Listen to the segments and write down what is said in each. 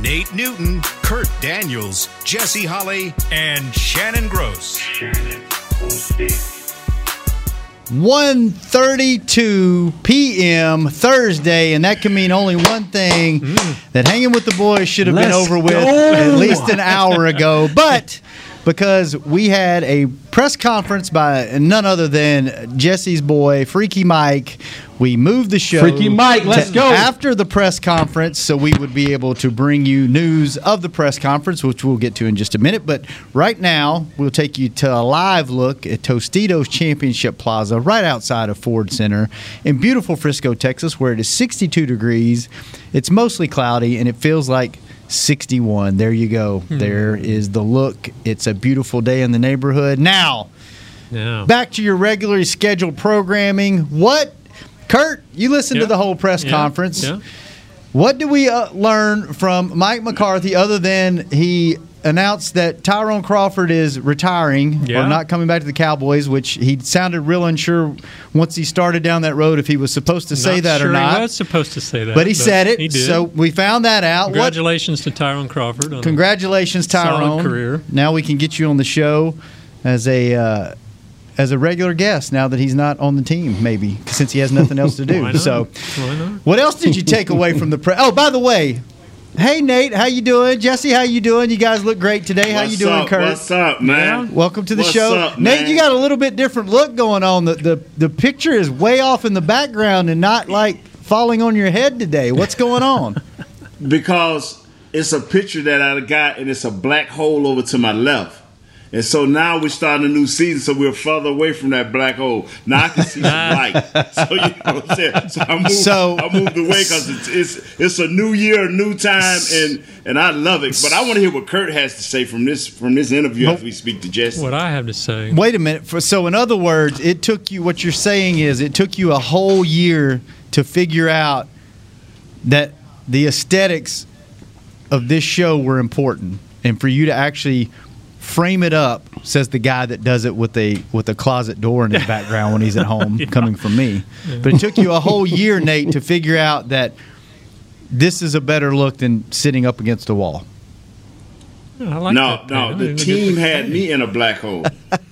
Nate Newton, Kurt Daniels, Jesse Holly, and Shannon Gross. 1.32 p.m. Thursday, and that can mean only one thing: mm. that hanging with the boys should have been Let's over with go. at least an hour ago. But because we had a press conference by none other than Jesse's boy, Freaky Mike, we moved the show. Freaky Mike, let's go. after the press conference, so we would be able to bring you news of the press conference, which we'll get to in just a minute. But right now, we'll take you to a live look at Tostitos Championship Plaza, right outside of Ford Center in beautiful Frisco, Texas, where it is 62 degrees. It's mostly cloudy, and it feels like 61. There you go. There is the look. It's a beautiful day in the neighborhood. Now, Yeah. back to your regularly scheduled programming. What, Kurt? You listened to the whole press Yeah. conference. Yeah. What do we uh, learn from Mike McCarthy other than he announced that Tyrone Crawford is retiring or not coming back to the Cowboys, which he sounded real unsure once he started down that road if he was supposed to say Not that sure or not. He was supposed to say that, but he said it. He did. So we found that out. What, Congratulations to Tyrone Crawford. On congratulations, Tyrone. career. Now we can get you on the show as a uh, as a regular guest. Now that he's not on the team, maybe since he has nothing else to do. So, what else did you take away from the press? Oh, by the way. Hey Nate, how you doing? Jesse, how you doing? You guys look great today. How you doing, up? Kurt? What's up, man? Welcome to the What's show. up, Nate, you got a little bit different look going on. The, the the picture is way off in the background and not like falling on your head today. What's going on? because it's a picture that I got, and it's a black hole over to my left. And so now we're starting a new season, so we're further away from that black hole. Now I can see some light. So you know what I'm saying. So I moved, So- I moved away because it's, it's it's a new year, a new time, and and I love it. But I want to hear what Kurt has to say from this from this interview as we speak to Jesse. What I have to say. Wait a minute. For, so, in other words, it took you. What you're saying is, it took you a whole year to figure out that the aesthetics of this show were important, and for you to actually frame it up. Says the guy that does it with a with a closet door in his background when he's at home, coming from me. But it took you a whole year, Nate, to figure out that this is a better look than sitting up against a wall. I like no, that no, the team it's a good had me in a black hole.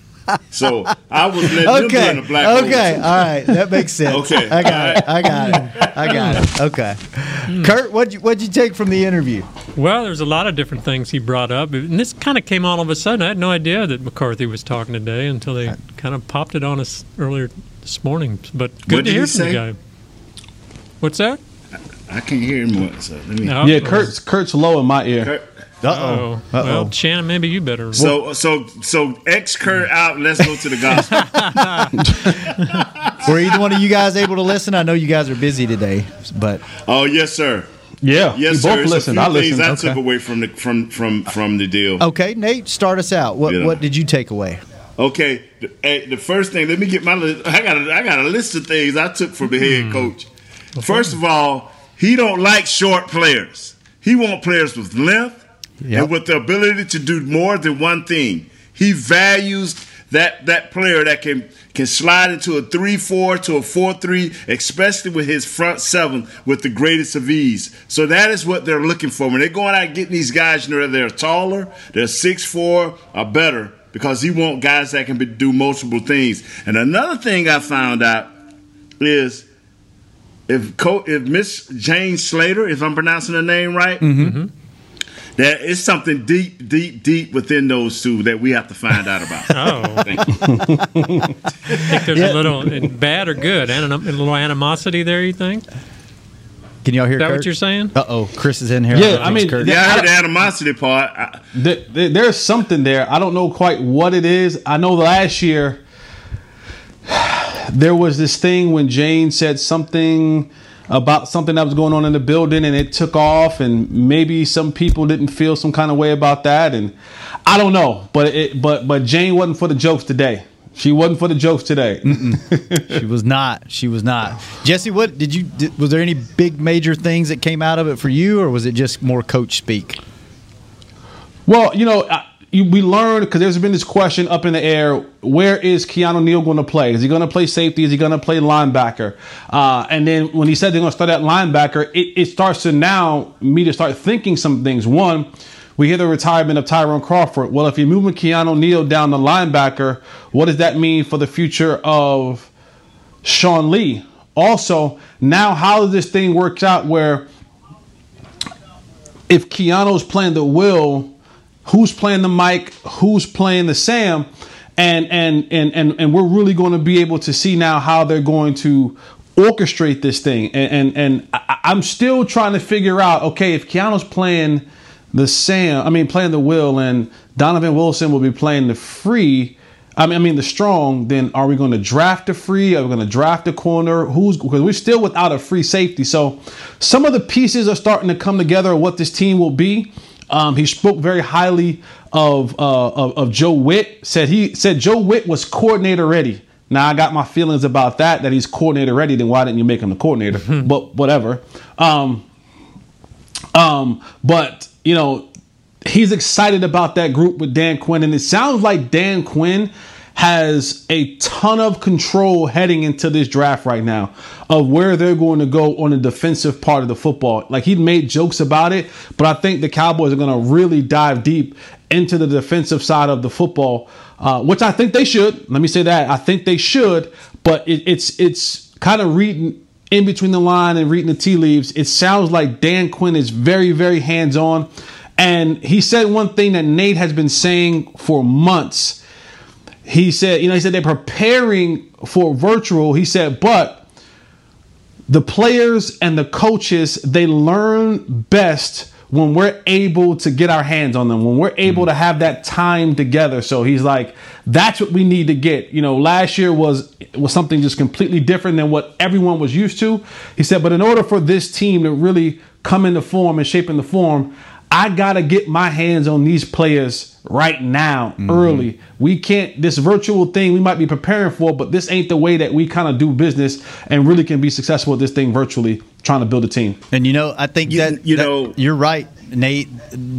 So I was letting them Okay. go in a black hole. okay. too. All right. That makes sense. Okay. I got it. I got it. I got it. Okay. Kurt, what'd you, what'd you take from the interview? Well, there's a lot of different things he brought up, and this kind of came all of a sudden. I had no idea that McCarthy was talking today until they kind of popped it on us earlier this morning. But good What to hear he from say? the guy. What's that? I can't hear him. What, so let me. No. Yeah, Kurt's Kurt's low in my ear. Kurt- Oh, Uh oh. well, Shannon, maybe you better. So so so X Kurt out. Let's go to the gospel. Were either one of you guys able to listen? I know you guys are busy today, but oh yes, sir. Yeah, Yes, we sir. both It's listened. A I few things listened. I Okay. took away from the from from from the deal. okay, Nate, start us out. What Yeah. what did you take away? Okay, the, the first thing. Let me get my. list. I got a, I got a list of things I took from the head coach. First of all, he don't like short players. He want players with length Yep. and with the ability to do more than one thing. He values that that player that can can slide into a three four to a four three, especially with his front seven with the greatest of ease. So that is what they're looking for when they're going out and getting these guys. You know, they're taller, they're six four or better, because he want guys that can be, do multiple things. And another thing I found out is if Co- if Miss Jane Slater, if I'm pronouncing her name right, mm-hmm. Mm-hmm. There is something deep, deep, deep within those two that we have to find out about. Oh, Thank you. I think there's a little bad or good, and a little animosity there. You think? Can y'all hear? that Kurt? what you're saying? Uh oh, Chris is in here. Yeah, don't I think mean, it's Kurt. Yeah, I heard the animosity part. I, There- there- there's something there. I don't know quite what it is. I know last year there was this thing when Jane said something about something that was going on in the building and it took off and maybe some people didn't feel some kind of way about that and I don't know but it but but Jane wasn't for the jokes today. She wasn't for the jokes today. She was not. She was not. Jesse what did you did, was there any big major things that came out of it for you or was it just more coach speak? Well you know I, we learned because there's been this question up in the air: Where is Keanu Neal going to play? Is he going to play safety? Is he going to play linebacker? Uh, and then when he said they're going to start at linebacker, it, it, starts to now me to start thinking some things. One, we hear the retirement of Tyrone Crawford. Well, if you're moving Keanu Neal down the linebacker, what does that mean for the future of Sean Lee? Also, now how does this thing work out where if Keanu's playing the will who's playing the Mike, who's playing the Sam, and and and and and we're really going to be able to see now how they're going to orchestrate this thing. And and, and I, I'm still trying to figure out. Okay, if Keanu's playing the Sam, I mean playing the Will, and Donovan Wilson will be playing the free. I mean, I mean the strong. Then are we going to draft a free? Are we going to draft a corner? Who's because we're still without a free safety. So some of the pieces are starting to come together. Of what this team will be. Um, he spoke very highly of, uh, of, of Joe Whitt. Said he said Joe Whitt was coordinator ready. Now I got my feelings about that. That he's coordinator ready. Then why didn't you make him the coordinator? But whatever. Um, um, but you know, he's excited about that group with Dan Quinn, and it sounds like Dan Quinn has a ton of control heading into this draft right now of where they're going to go on the defensive part of the football. Like he made jokes about it, but I think the Cowboys are going to really dive deep into the defensive side of the football, uh, which I think they should. Let me say that I think they should, but it, it's it's kind of reading in between the line and reading the tea leaves. It sounds like Dan Quinn is very very hands on, and he said one thing that Nate has been saying for months he said, you know, he said they're preparing for virtual. He said, but the players and the coaches, they learn best when we're able to get our hands on them, when we're able mm-hmm. to have that time together. So he's like, that's what we need to get. You know, last year was was something just completely different than what everyone was used to. He said, but in order for this team to really come into form and shape into form, I gotta get my hands on these players right now, mm-hmm. early. We can't this virtual thing we might be preparing for, but this ain't the way that we kind of do business and really can be successful with this thing virtually, trying to build a team. And you know, I think you, that you that, know you're right, Nate.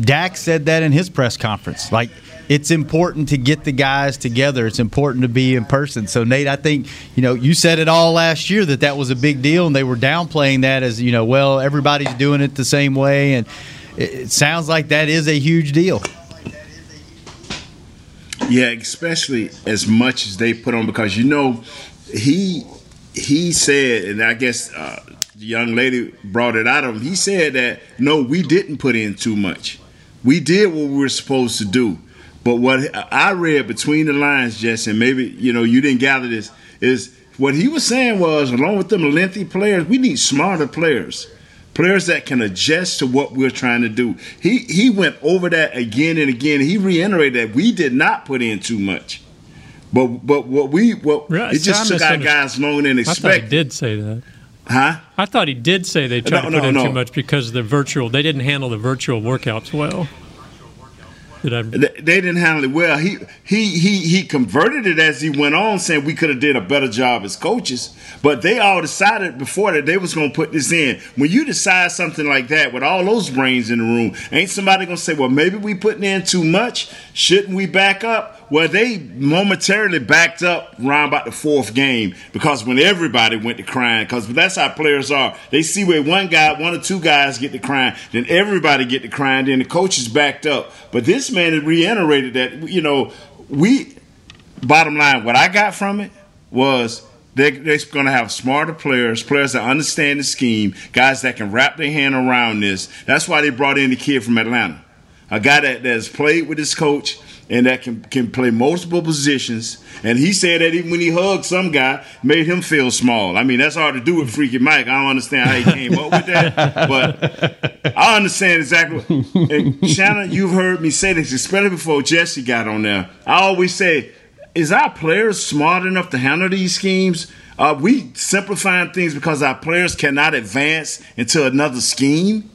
Dak said that in his press conference. Like it's important to get the guys together. It's important to be in person. So Nate, I think you know you said it all last year that that was a big deal, and they were downplaying that as you know, well, everybody's doing it the same way, and it sounds like that is a huge deal. Yeah, especially as much as they put on because you know he he said, and I guess uh, the young lady brought it out of him. He said that no, we didn't put in too much. We did what we were supposed to do. But what I read between the lines, Jesse, and maybe you know you didn't gather this, is what he was saying was along with them lengthy players, we need smarter players players that can adjust to what we're trying to do. He he went over that again and again. He reiterated that we did not put in too much. But but what we what yeah, it just took our guys longer than expected. I thought he did say that. Huh? I thought he did say they tried no, to put no, in no. too much because the virtual they didn't handle the virtual workouts well. They didn't handle it well. He he he he converted it as he went on, saying we could have did a better job as coaches. But they all decided before that they was going to put this in. When you decide something like that with all those brains in the room, ain't somebody going to say, "Well, maybe we putting in too much. Shouldn't we back up?" Well, they momentarily backed up around about the fourth game because when everybody went to crying, because that's how players are. They see where one guy, one or two guys get to crying, then everybody get to crying, then the coaches backed up. But this man reiterated that, you know, we, bottom line, what I got from it was they're, they're going to have smarter players, players that understand the scheme, guys that can wrap their hand around this. That's why they brought in the kid from Atlanta, a guy that, that has played with his coach and that can can play multiple positions. And he said that even when he hugged some guy, made him feel small. I mean, that's hard to do with Freaky Mike. I don't understand how he came up with that, but I understand exactly. And Shannon, you've heard me say this, especially before Jesse got on there. I always say, is our players smart enough to handle these schemes? Are we simplifying things because our players cannot advance into another scheme?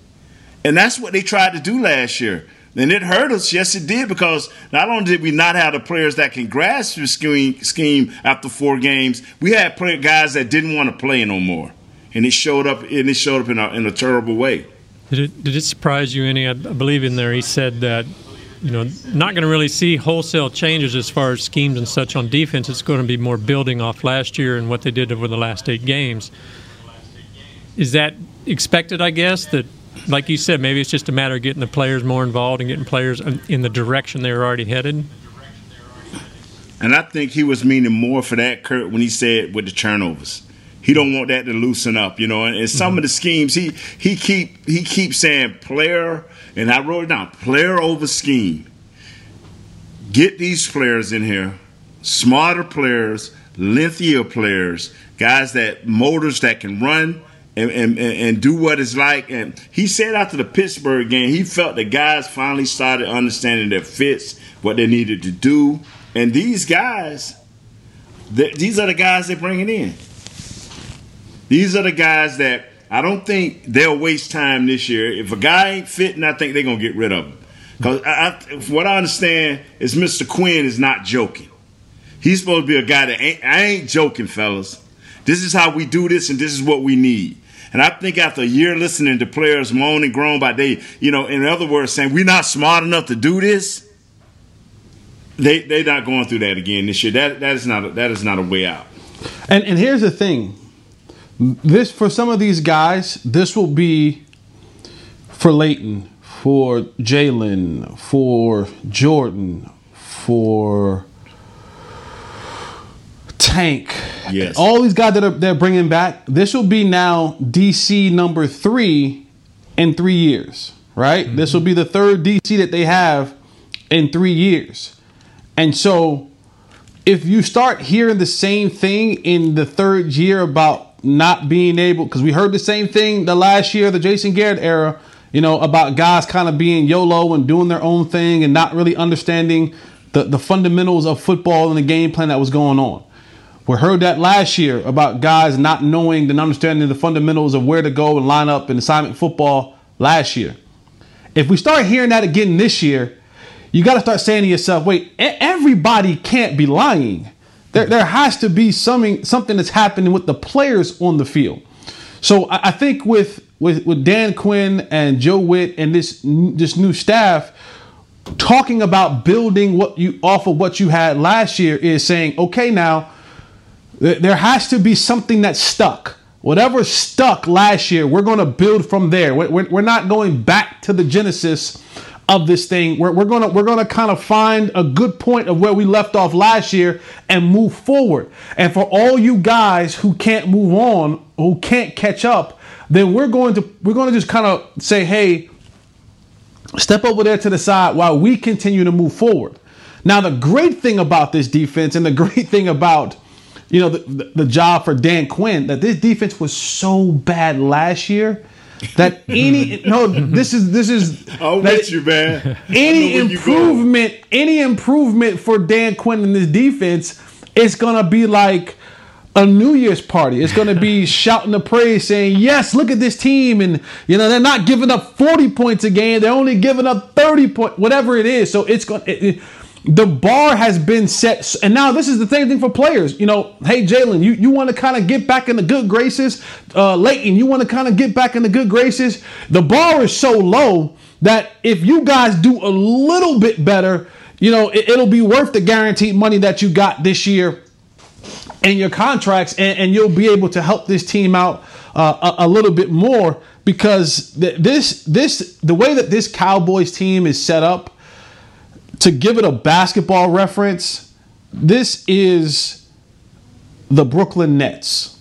And that's what they tried to do last year. And it hurt us. Yes, it did, because not only did we not have the players that can grasp the scheme, scheme after four games, we had guys that didn't want to play no more. And it showed up and it showed up in a, in a terrible way. Did it, did it surprise you any? I believe in there he said that you know, not going to really see wholesale changes as far as schemes and such on defense. It's going to be more building off last year and what they did over the last eight games. Is that expected, I guess, that like you said, maybe it's just a matter of getting the players more involved and getting players in the direction they were already headed. And I think he was meaning more for that, Kurt, when he said with the turnovers. He don't want that to loosen up, you know. And, some mm-hmm. of the schemes he he keep he keeps saying player, and I wrote it down, player over scheme. Get these players in here, smarter players, lengthier players, guys that motors that can run and, and, and do what it's like. And he said after the Pittsburgh game, he felt the guys finally started understanding their fits, what they needed to do. And these guys, these are the guys they're bringing in. These are the guys that I don't think they'll waste time this year. If a guy ain't fitting, I think they're gonna get rid of him. Because what I understand is Mr. Quinn is not joking. He's supposed to be a guy that ain't. I ain't joking, fellas. This is how we do this, and this is what we need. And I think after a year listening to players moan and groan by day, you know, in other words, saying we're not smart enough to do this, they they're not going through that again this year. That that is not a, that is not a way out. And and here's the thing, this for some of these guys, this will be for Leighton, for Jaylon, for Jourdan, for Tank. Yes. All these guys that are they're bringing back. This will be now DC number three in three years, right? Mm-hmm. This will be the third DC that they have in three years, and so if you start hearing the same thing in the third year about not being able, because we heard the same thing the last year, the Jason Garrett era, you know, about guys kind of being YOLO and doing their own thing and not really understanding the, the fundamentals of football and the game plan that was going on. We heard that last year about guys not knowing and understanding the fundamentals of where to go and line up in assignment football last year. If we start hearing that again this year, you got to start saying to yourself, wait, everybody can't be lying. There, there has to be something, something that's happening with the players on the field. So I, think with, with, with Dan Quinn and Joe Whitt and this, this new staff, talking about building what you off of what you had last year is saying, okay, now there has to be something that stuck. Whatever stuck last year, we're going to build from there. We're, not going back to the genesis of this thing. We're, we're gonna we're gonna kind of find a good point of where we left off last year and move forward. And for all you guys who can't move on, who can't catch up, then we're going to we're going to just kind of say, hey, step over there to the side while we continue to move forward. Now, the great thing about this defense and the great thing about you know, the, the, job for Dan Quinn that this defense was so bad last year that any no this is this is I'm with you man any improvement any improvement for Dan Quinn in this defense it's gonna be like a New Year's party. It's to be shouting the praise, saying, "Yes, look at this team," and you know they're not giving up forty points a game; they're only giving up thirty point, whatever it is. So it's going. It, it, the bar has been set and now this is the same thing for players. You know hey jaylon you, you want to kind of get back in the good graces. Uh leighton you want to kind of get back in the good graces. The bar is so low that if you guys do a little bit better you know it, will be worth the guaranteed money that you got this year in your contracts and, and you'll be able to help this team out uh, a, a, little bit more because th- this this the way that this cowboys team is set up to give it a basketball reference, this is the Brooklyn Nets.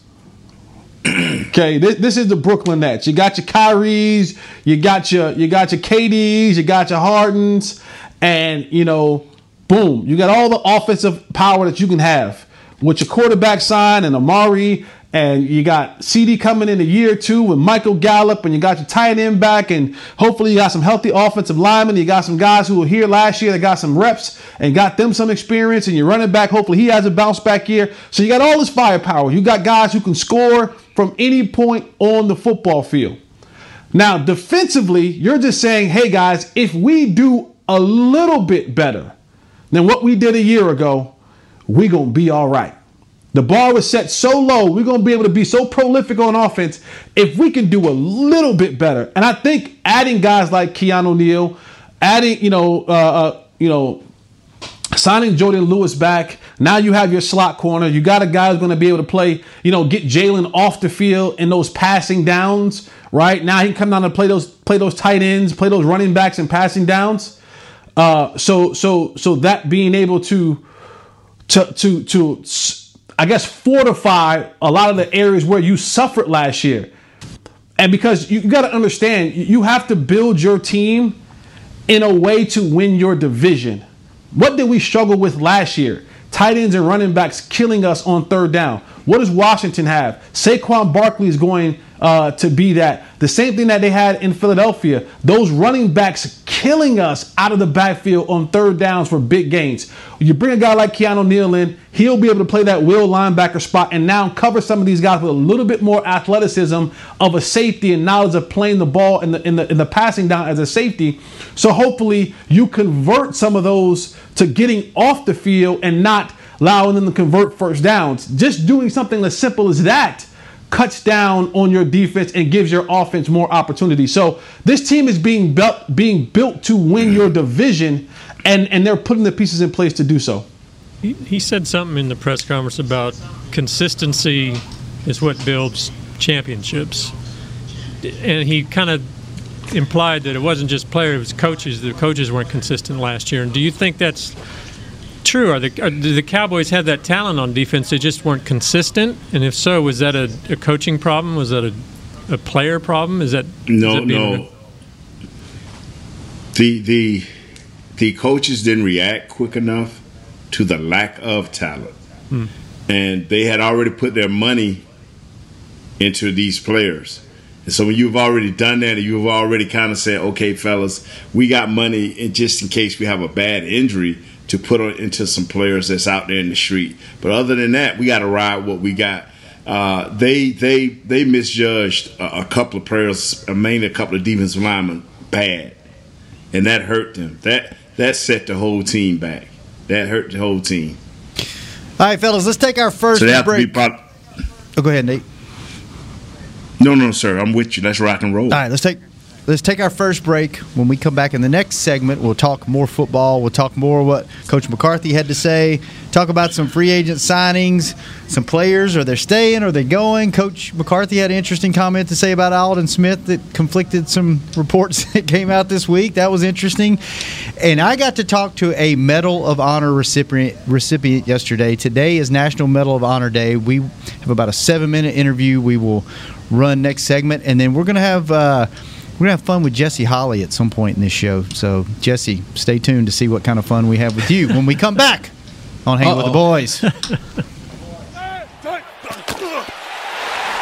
okay, this, this is the Brooklyn Nets. You got your Kyries, you got your you got your KDs, you got your Hardens, and you know, boom, you got all the offensive power that you can have with your quarterback sign and Amari and you got CeeDee coming in a year or two with Michael Gallup, and you got your tight end back, and hopefully you got some healthy offensive linemen. You got some guys who were here last year that got some reps and got them some experience, and you're running back. Hopefully he has a bounce back year. So you got all this firepower. You got guys who can score from any point on the football field. Now, defensively, you're just saying, hey guys, if we do a little bit better than what we did a year ago, going to be all right. The bar was set so low, we're going to be able to be so prolific on offense if we can do a little bit better. And I think adding guys like Keanu Neal, adding, you know, uh, uh, you know, signing Jourdan Lewis back. Now you have your slot corner. You got a guy who's going to be able to play, you know, get Jaylon off the field in those passing downs. Right now he can come down and play those play those tight ends, play those running backs and passing downs. Uh, so so so that being able to to to to I guess, fortify a lot of the areas where you suffered last year. And because you, got to understand, you have to build your team in a way to win your division. What did we struggle with last year? Tight ends and running backs killing us on third down. What does Washington have? Saquon Barkley is going uh, to be that. The same thing that they had in Philadelphia. Those running backs killing us out of the backfield on third downs for big gains. You bring a guy like Keanu Neal in, he'll be able to play that will linebacker spot and now cover some of these guys with a little bit more athleticism of a safety and knowledge of playing the ball in the in the in the passing down as a safety. So hopefully you convert some of those to getting off the field and not allowing them to convert first downs. Just doing something as simple as that cuts down on your defense and gives your offense more opportunity. So this team is being built being built to win your division and and they're putting the pieces in place to do so. He, he said something in the press conference about consistency is what builds championships. And he kind of implied that it wasn't just players, it was coaches. The coaches weren't consistent last year. And do you think that's true? Are the are, the Cowboys have that talent on defense? They just weren't consistent. And if so, was that a, a coaching problem? Was that a, a player problem? Is that no, is that no? The the the coaches didn't react quick enough to the lack of talent, hmm. and they had already put their money into these players. And so when you've already done that, and you've already kind of said, "Okay, fellas, we got money, and just in case we have a bad injury." To put on, into some players that's out there in the street. But other than that, we got to ride what we got. Uh, they they they misjudged a, a, couple of players, uh, mainly a couple of defensive linemen, bad, and that hurt them. That that set the whole team back. That hurt the whole team. All right, fellas, let's take our first so break. Oh, go ahead, Nate. No, no, sir. I'm with you. Let's rock and roll. All right, let's take Let's take our first break. When we come back in the next segment, we'll talk more football. We'll talk more what Coach McCarthy had to say. Talk about some free agent signings, some players. Are they staying? Are they going? Coach McCarthy had an interesting comment to say about Aldon Smith that conflicted some reports that came out this week. That was interesting. And I got to talk to a Medal of Honor recipient recipient yesterday. Today is National Medal of Honor Day. We have about a seven minute interview. We will run next segment, and then we're going to have. Uh, we're gonna have fun with Jesse Holly at some point in this show. So Jesse, stay tuned to see what kind of fun we have with you when we come back on Hang with the Boys.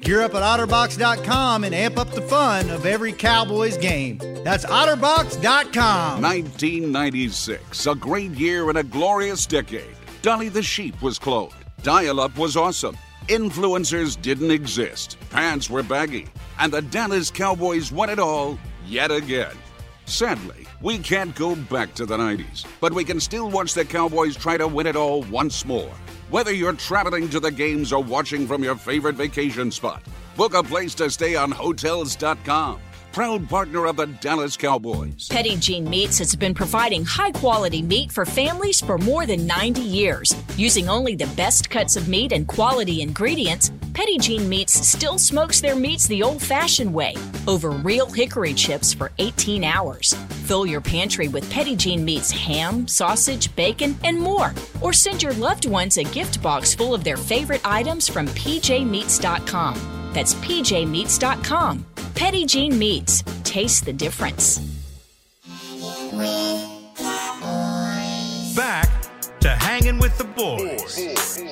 Gear up at OtterBox.com and amp up the fun of every Cowboys game. That's OtterBox.com. 1996, a great year and a glorious decade. Dolly the sheep was cloned. Dial up was awesome. Influencers didn't exist. Pants were baggy. And the Dallas Cowboys won it all yet again. Sadly, we can't go back to the 90s, but we can still watch the Cowboys try to win it all once more. Whether you're traveling to the games or watching from your favorite vacation spot, book a place to stay on Hotels.com. Proud partner of the Dallas Cowboys. Petit Jean Meats has been providing high quality meat for families for more than 90 years. Using only the best cuts of meat and quality ingredients, Petit Jean Meats still smokes their meats the old fashioned way over real hickory chips for 18 hours. Fill your pantry with Petit Jean Meats ham, sausage, bacon, and more. Or send your loved ones a gift box full of their favorite items from pjmeats.com. That's pjmeats.com. Petit Jean Meats. Taste the difference. Back to hanging with the boys.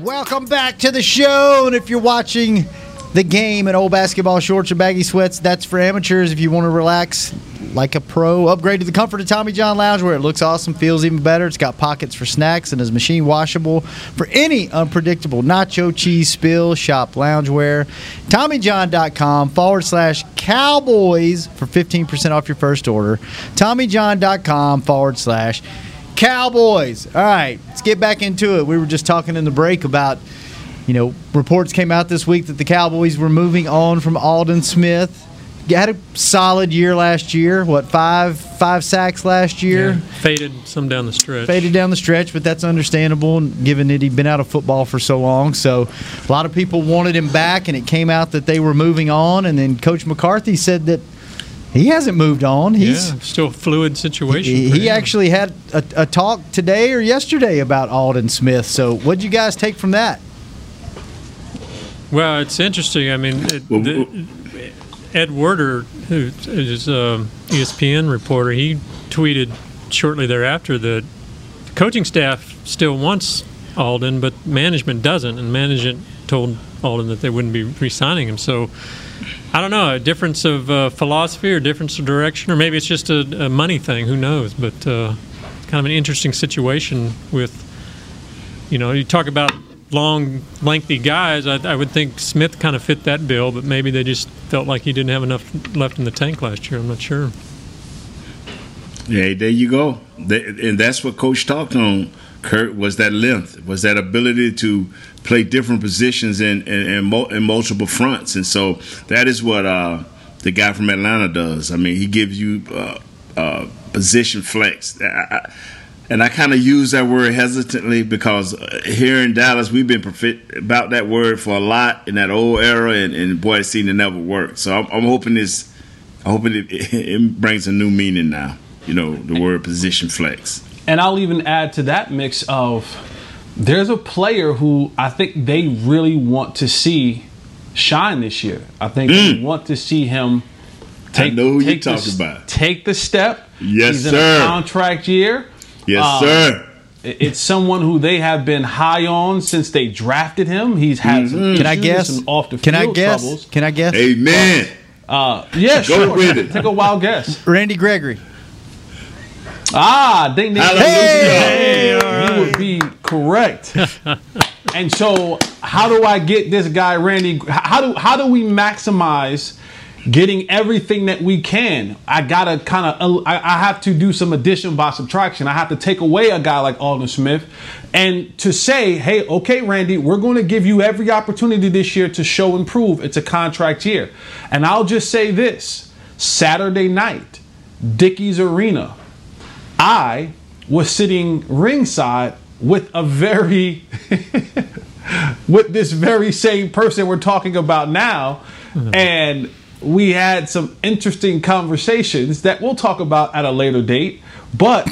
Welcome back to the show. And if you're watching the game in old basketball shorts or baggy sweats, that's for amateurs. If you want to relax like a pro, upgrade to the comfort of Tommy John Lounge where it looks awesome, feels even better. It's got pockets for snacks and is machine washable for any unpredictable nacho cheese spill. Shop loungewear. TommyJohn.com forward slash cowboys for 15% off your first order. TommyJohn.com forward slash Cowboys. All right, let's get back into it. We were just talking in the break about, you know, reports came out this week that the Cowboys were moving on from Aldon Smith. Had a solid year last year. What five five sacks last year? Yeah, faded some down the stretch. Faded down the stretch, but that's understandable given that he'd been out of football for so long. So a lot of people wanted him back, and it came out that they were moving on. And then Coach McCarthy said that he hasn't moved on. He's yeah, still a fluid situation. He, he actually had a, a talk today or yesterday about Aldon Smith. So, what did you guys take from that? Well, it's interesting. I mean, it, the, Ed Werder, who is a ESPN reporter, he tweeted shortly thereafter that the coaching staff still wants Aldon, but management doesn't, and management told Aldon that they wouldn't be re-signing him. So. I don't know, a difference of uh, philosophy or difference of direction, or maybe it's just a, a money thing. Who knows? But uh, kind of an interesting situation with, you know, you talk about long, lengthy guys. I, I, would think Smith kind of fit that bill, but maybe they just felt like he didn't have enough left in the tank last year. I'm not sure. Yeah, there you go. And that's what Coach talked on. Kurt was that length, was that ability to play different positions in in, in, multiple fronts, and so that is what uh, the guy from Atlanta does. I mean, he gives you uh, uh, position flex. I, and I kind of use that word hesitantly because uh, here in Dallas, we've been profi- about that word for a lot in that old era, and, and boy, it seemed to never work. So I'm, I'm hoping this, I'm hoping it, it brings a new meaning now. You know, the word position flex. And I'll even add to that mix of there's a player who I think they really want to see shine this year. I think mm. they want to see him take, I know who you're talking the, about. Take the step. Yes, He's sir. in a contract year. Yes, um, sir. It's someone who they have been high on since they drafted him. He's had some mm-hmm. Can I guess? some off the Can field I guess? troubles. Can I guess? Amen. Uh, yeah, Go sure. with it. Take a wild guess. Randy Gregory. Ah, ding ding. Hallelujah. Hey, you would be correct. and so, how do I get this guy, Randy? How do how do we maximize getting everything that we can? I gotta kind of I, I have to do some addition by subtraction. I have to take away a guy like Aldon Smith, and to say, hey, okay, Randy, we're going to give you every opportunity this year to show and prove. It's a contract year, and I'll just say this: Saturday night, Dickies Arena. I was sitting ringside with a very with this very same person we're talking about now mm-hmm. and we had some interesting conversations that we'll talk about at a later date but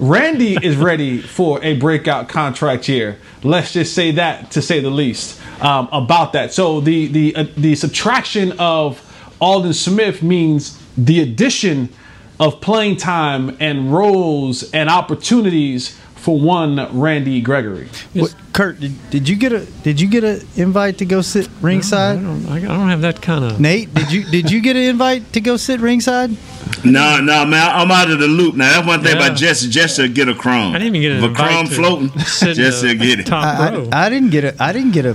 Randy is ready for a breakout contract year. Let's just say that to say the least um, about that. So the the uh, the subtraction of Aldon Smith means the addition of playing time and roles and opportunities for one Randy Gregory. What, Kurt, did, did you get a did you get an invite to go sit ringside? No, I, don't, I don't have that kind of. Nate, did you did you get an invite to go sit ringside? No, no, man, I'm out of the loop now. That's one thing Yeah. about Jesse. Jesse will get a crumb. I didn't even get an If a invite crumb to floating, sit in Jesse get it. top I. I, I didn't get a I didn't get a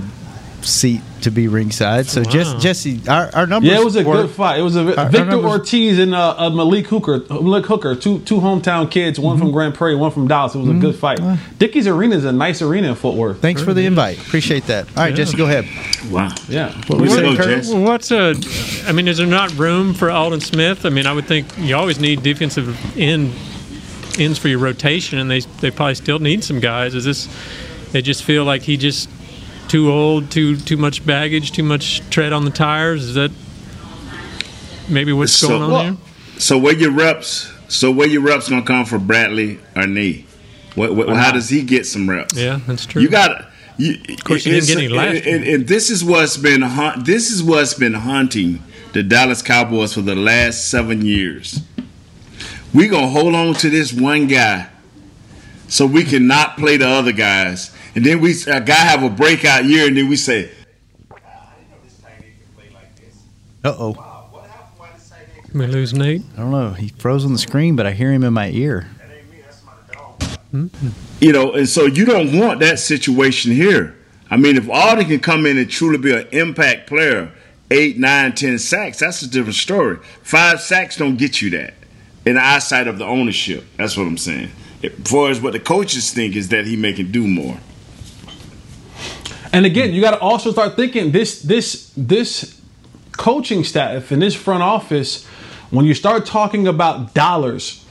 seat to be ringside. So Wow. Jess, Jesse, our, our numbers. Yeah, it was a were- good fight. It was a Our- our Victor numbers- Ortiz and uh, uh, Malik Hooker. Malik Hooker, two two hometown kids, one Mm-hmm. from Grand Prairie, one from Dallas. It was a good fight. Dickies Arena is a nice arena in Fort Worth. Thanks for the invite. Appreciate that. All right, Yeah. Jesse, go ahead. Wow. Yeah. What we Way say, go, Kurt? Jess. Well, what's a? I mean, is there not room for Aldon Smith? I mean, I would think you always need defensive end ends for your rotation, and they they probably still need some guys. Is this? They just feel like he just too old, too too much baggage, too much tread on the tires. Is that maybe what's So- going on Well- here? So where your reps? So where your reps gonna come for Bradley or knee? What, what, how does he get some reps? Yeah, that's true. You got. You, of course, he didn't get any last and, and, and this is what's been hunt, this is what's been hunting the Dallas Cowboys for the last seven years. We gonna hold on to this one guy, so we can not play the other guys, and then we a guy have a breakout year, and then we say, wow, like this. Uh oh. we lose Nate. I don't know. He froze on the screen, but I hear him in my ear. You know, and so you don't want that situation here. I mean, if Aldon can come in and truly be an impact player, eight, nine, ten sacks, that's a different story. Five sacks don't get you that in the eyesight of the ownership. That's what I'm saying. As far as what the coaches think is that he may can do more. And again, you got to also start thinking this this this coaching staff and this front office. When you start talking about dollars,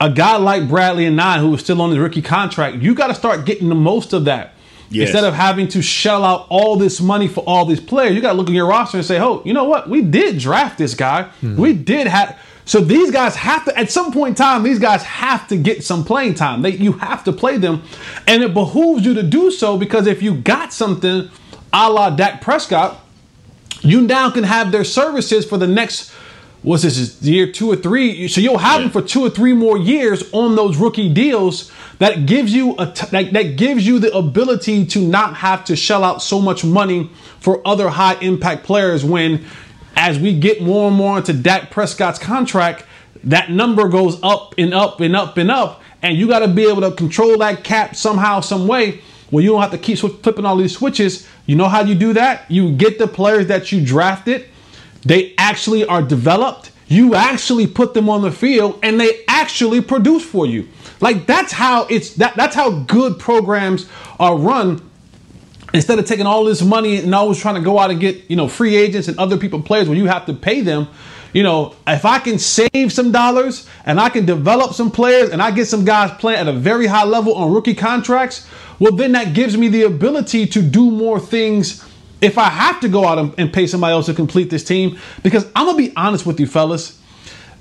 a guy like Bradlee Anae, who is still on his rookie contract, you got to start getting the most of that. Yes. Instead of having to shell out all this money for all these players, you got to look at your roster and say, "Oh, you know what? We did draft this guy. Hmm. We did have." So these guys have to, at some point in time, these guys have to get some playing time. They, you have to play them, and it behooves you to do so because if you got something, a la Dak Prescott, you now can have their services for the next what's this year two or three? So you'll have them for two or three more years on those rookie deals that gives you a t- that, that gives you the ability to not have to shell out so much money for other high impact players when as we get more and more into Dak Prescott's contract that number goes up and up and up and up and you got to be able to control that cap somehow some way where you don't have to keep flipping all these switches you know how you do that you get the players that you drafted they actually are developed. You actually put them on the field and they actually produce for you. Like that's how it's that that's how good programs are run. Instead of taking all this money and always trying to go out and get, you know, free agents and other people players when you have to pay them, you know, if I can save some dollars and I can develop some players and I get some guys playing at a very high level on rookie contracts, well then that gives me the ability to do more things if I have to go out and, and pay somebody else to complete this team, because I'm gonna be honest with you, fellas,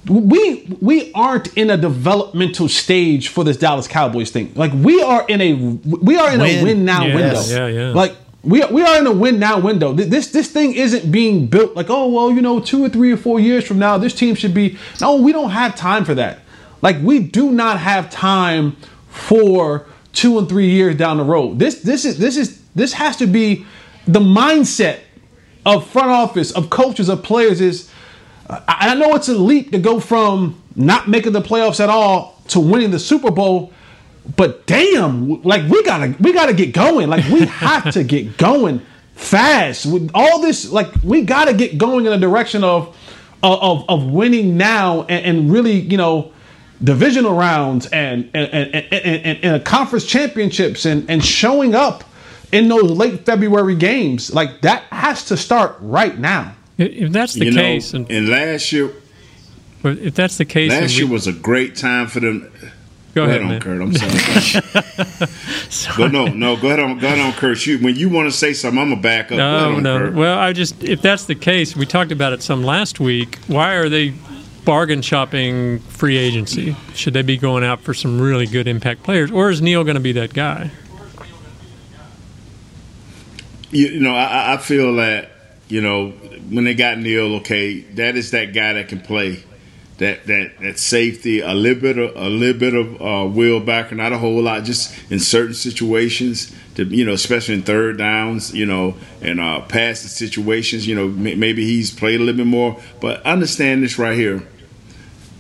we we aren't in a developmental stage for this Dallas Cowboys thing. Like we are in a we are in a Win. win now Yes. window. Yeah, yeah. Like we are, we are in a win now window. This this thing isn't being built like oh well you know two or three or four years from now this team should be no we don't have time for that. Like we do not have time for two and three years down the road. This this is this is this has to be the mindset of front office of coaches of players is. I I know it's a leap to go from not making the playoffs at all to winning the Super Bowl, but damn, like we gotta we gotta get going. Like we have to get going fast with all this. Like we gotta get going in a direction of of of winning now and, and really you know divisional rounds and and and, and, and, and conference championships and and showing up in those late February games. Like that has to start right now. If that's the you know, case, and and last year, but if that's the case, last we- year was a great time for them. Go ahead, on, man. Kurt. I'm sorry. Go no, no. Go ahead on, go ahead on, Kurt. Shoot, when you want to say something, I'm gonna back up. Go ahead No, on, no. Kurt. Well, I just if that's the case, we talked about it some last week. Why are they bargain shopping free agency? Should they be going out for some really good impact players, or is Neal going to be that guy? you, you know, I, I feel that you know when they got Neal, okay, that is that guy that can play that that that safety, a little bit of a little bit of uh, will not a whole lot, just in certain situations. To you know, especially in third downs, you know, and uh, passing situations, you know, m- maybe he's played a little bit more. But understand this right here: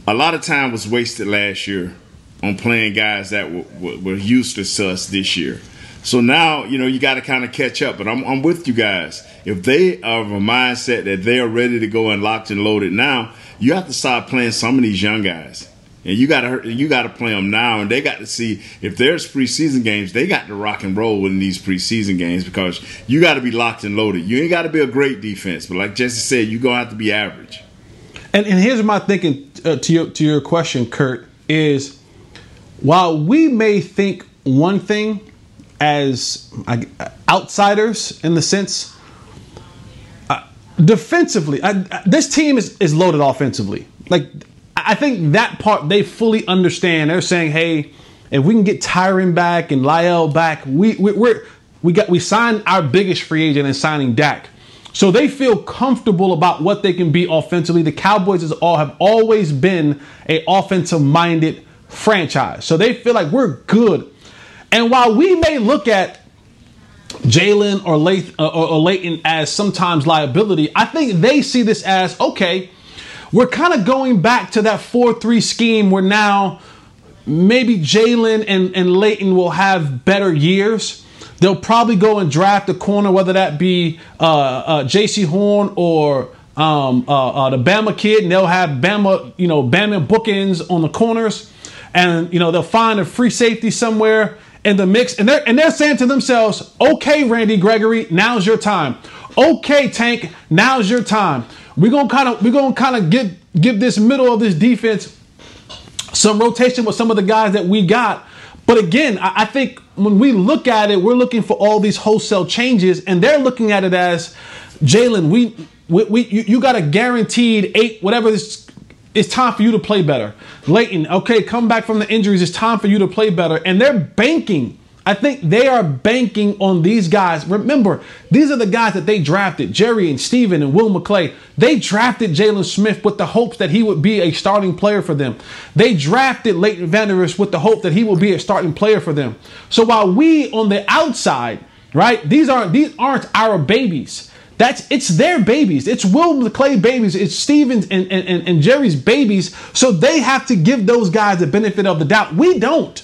a lot of time was wasted last year on playing guys that were, were, were useless to us this year. So now, you know, you got to kind of catch up. But I'm, I'm with you guys. If they are of a mindset that they are ready to go and locked and loaded now, you have to start playing some of these young guys. And you got to you got to play them now, and they got to see if there's preseason games. They got to rock and roll in these preseason games because you got to be locked and loaded. You ain't got to be a great defense, but like Jesse said, you're gonna have to be average. And, and here's my thinking uh, to your to your question, Kurt, is while we may think one thing as outsiders in the sense uh, defensively, I, this team is, is loaded offensively. Like I think that part they fully understand. They're saying, hey, if we can get Tyron back and La'el back, we, we we're we got we signed our biggest free agent in signing Dak. So they feel comfortable about what they can be offensively. The Cowboys is all have always been a offensive minded franchise. So they feel like we're good. And while we may look at Jaylon or, uh, or, Leighton as sometimes liability, I think they see this as okay, we're kind of going back to that 4 3 scheme where now maybe Jaylon and, and Leighton will have better years. They'll probably go and draft a corner, whether that be uh, uh, Jaycee Horn or um, uh, uh, the Bama kid, and they'll have Bama, you know, Bama bookends on the corners, and you know they'll find a free safety somewhere in the mix, and they're and they're saying to themselves, "Okay, Randy Gregory, now's your time. Okay, Tank, now's your time. We're gonna kind of we're gonna kind of give give this middle of this defense some rotation with some of the guys that we got." But again, I, I think when we look at it, we're looking for all these wholesale changes, and they're looking at it as Jaylon. We we, we you, you got a guaranteed eight whatever this it's time for you to play better. Leighton, okay, come back from the injuries. It's time for you to play better. And they're banking. I think they are banking on these guys. Remember, these are the guys that they drafted Jerry and Stephen and Will McClay. They drafted Jaylon Smith with the hopes that he would be a starting player for them. They drafted Leighton Vander Esch with the hope that he will be a starting player for them. So while we on the outside, right, these aren't these aren't our babies. That's it's their babies. It's Will McClay babies. It's Stephens and, and, and Jerry's babies. So they have to give those guys the benefit of the doubt. We don't.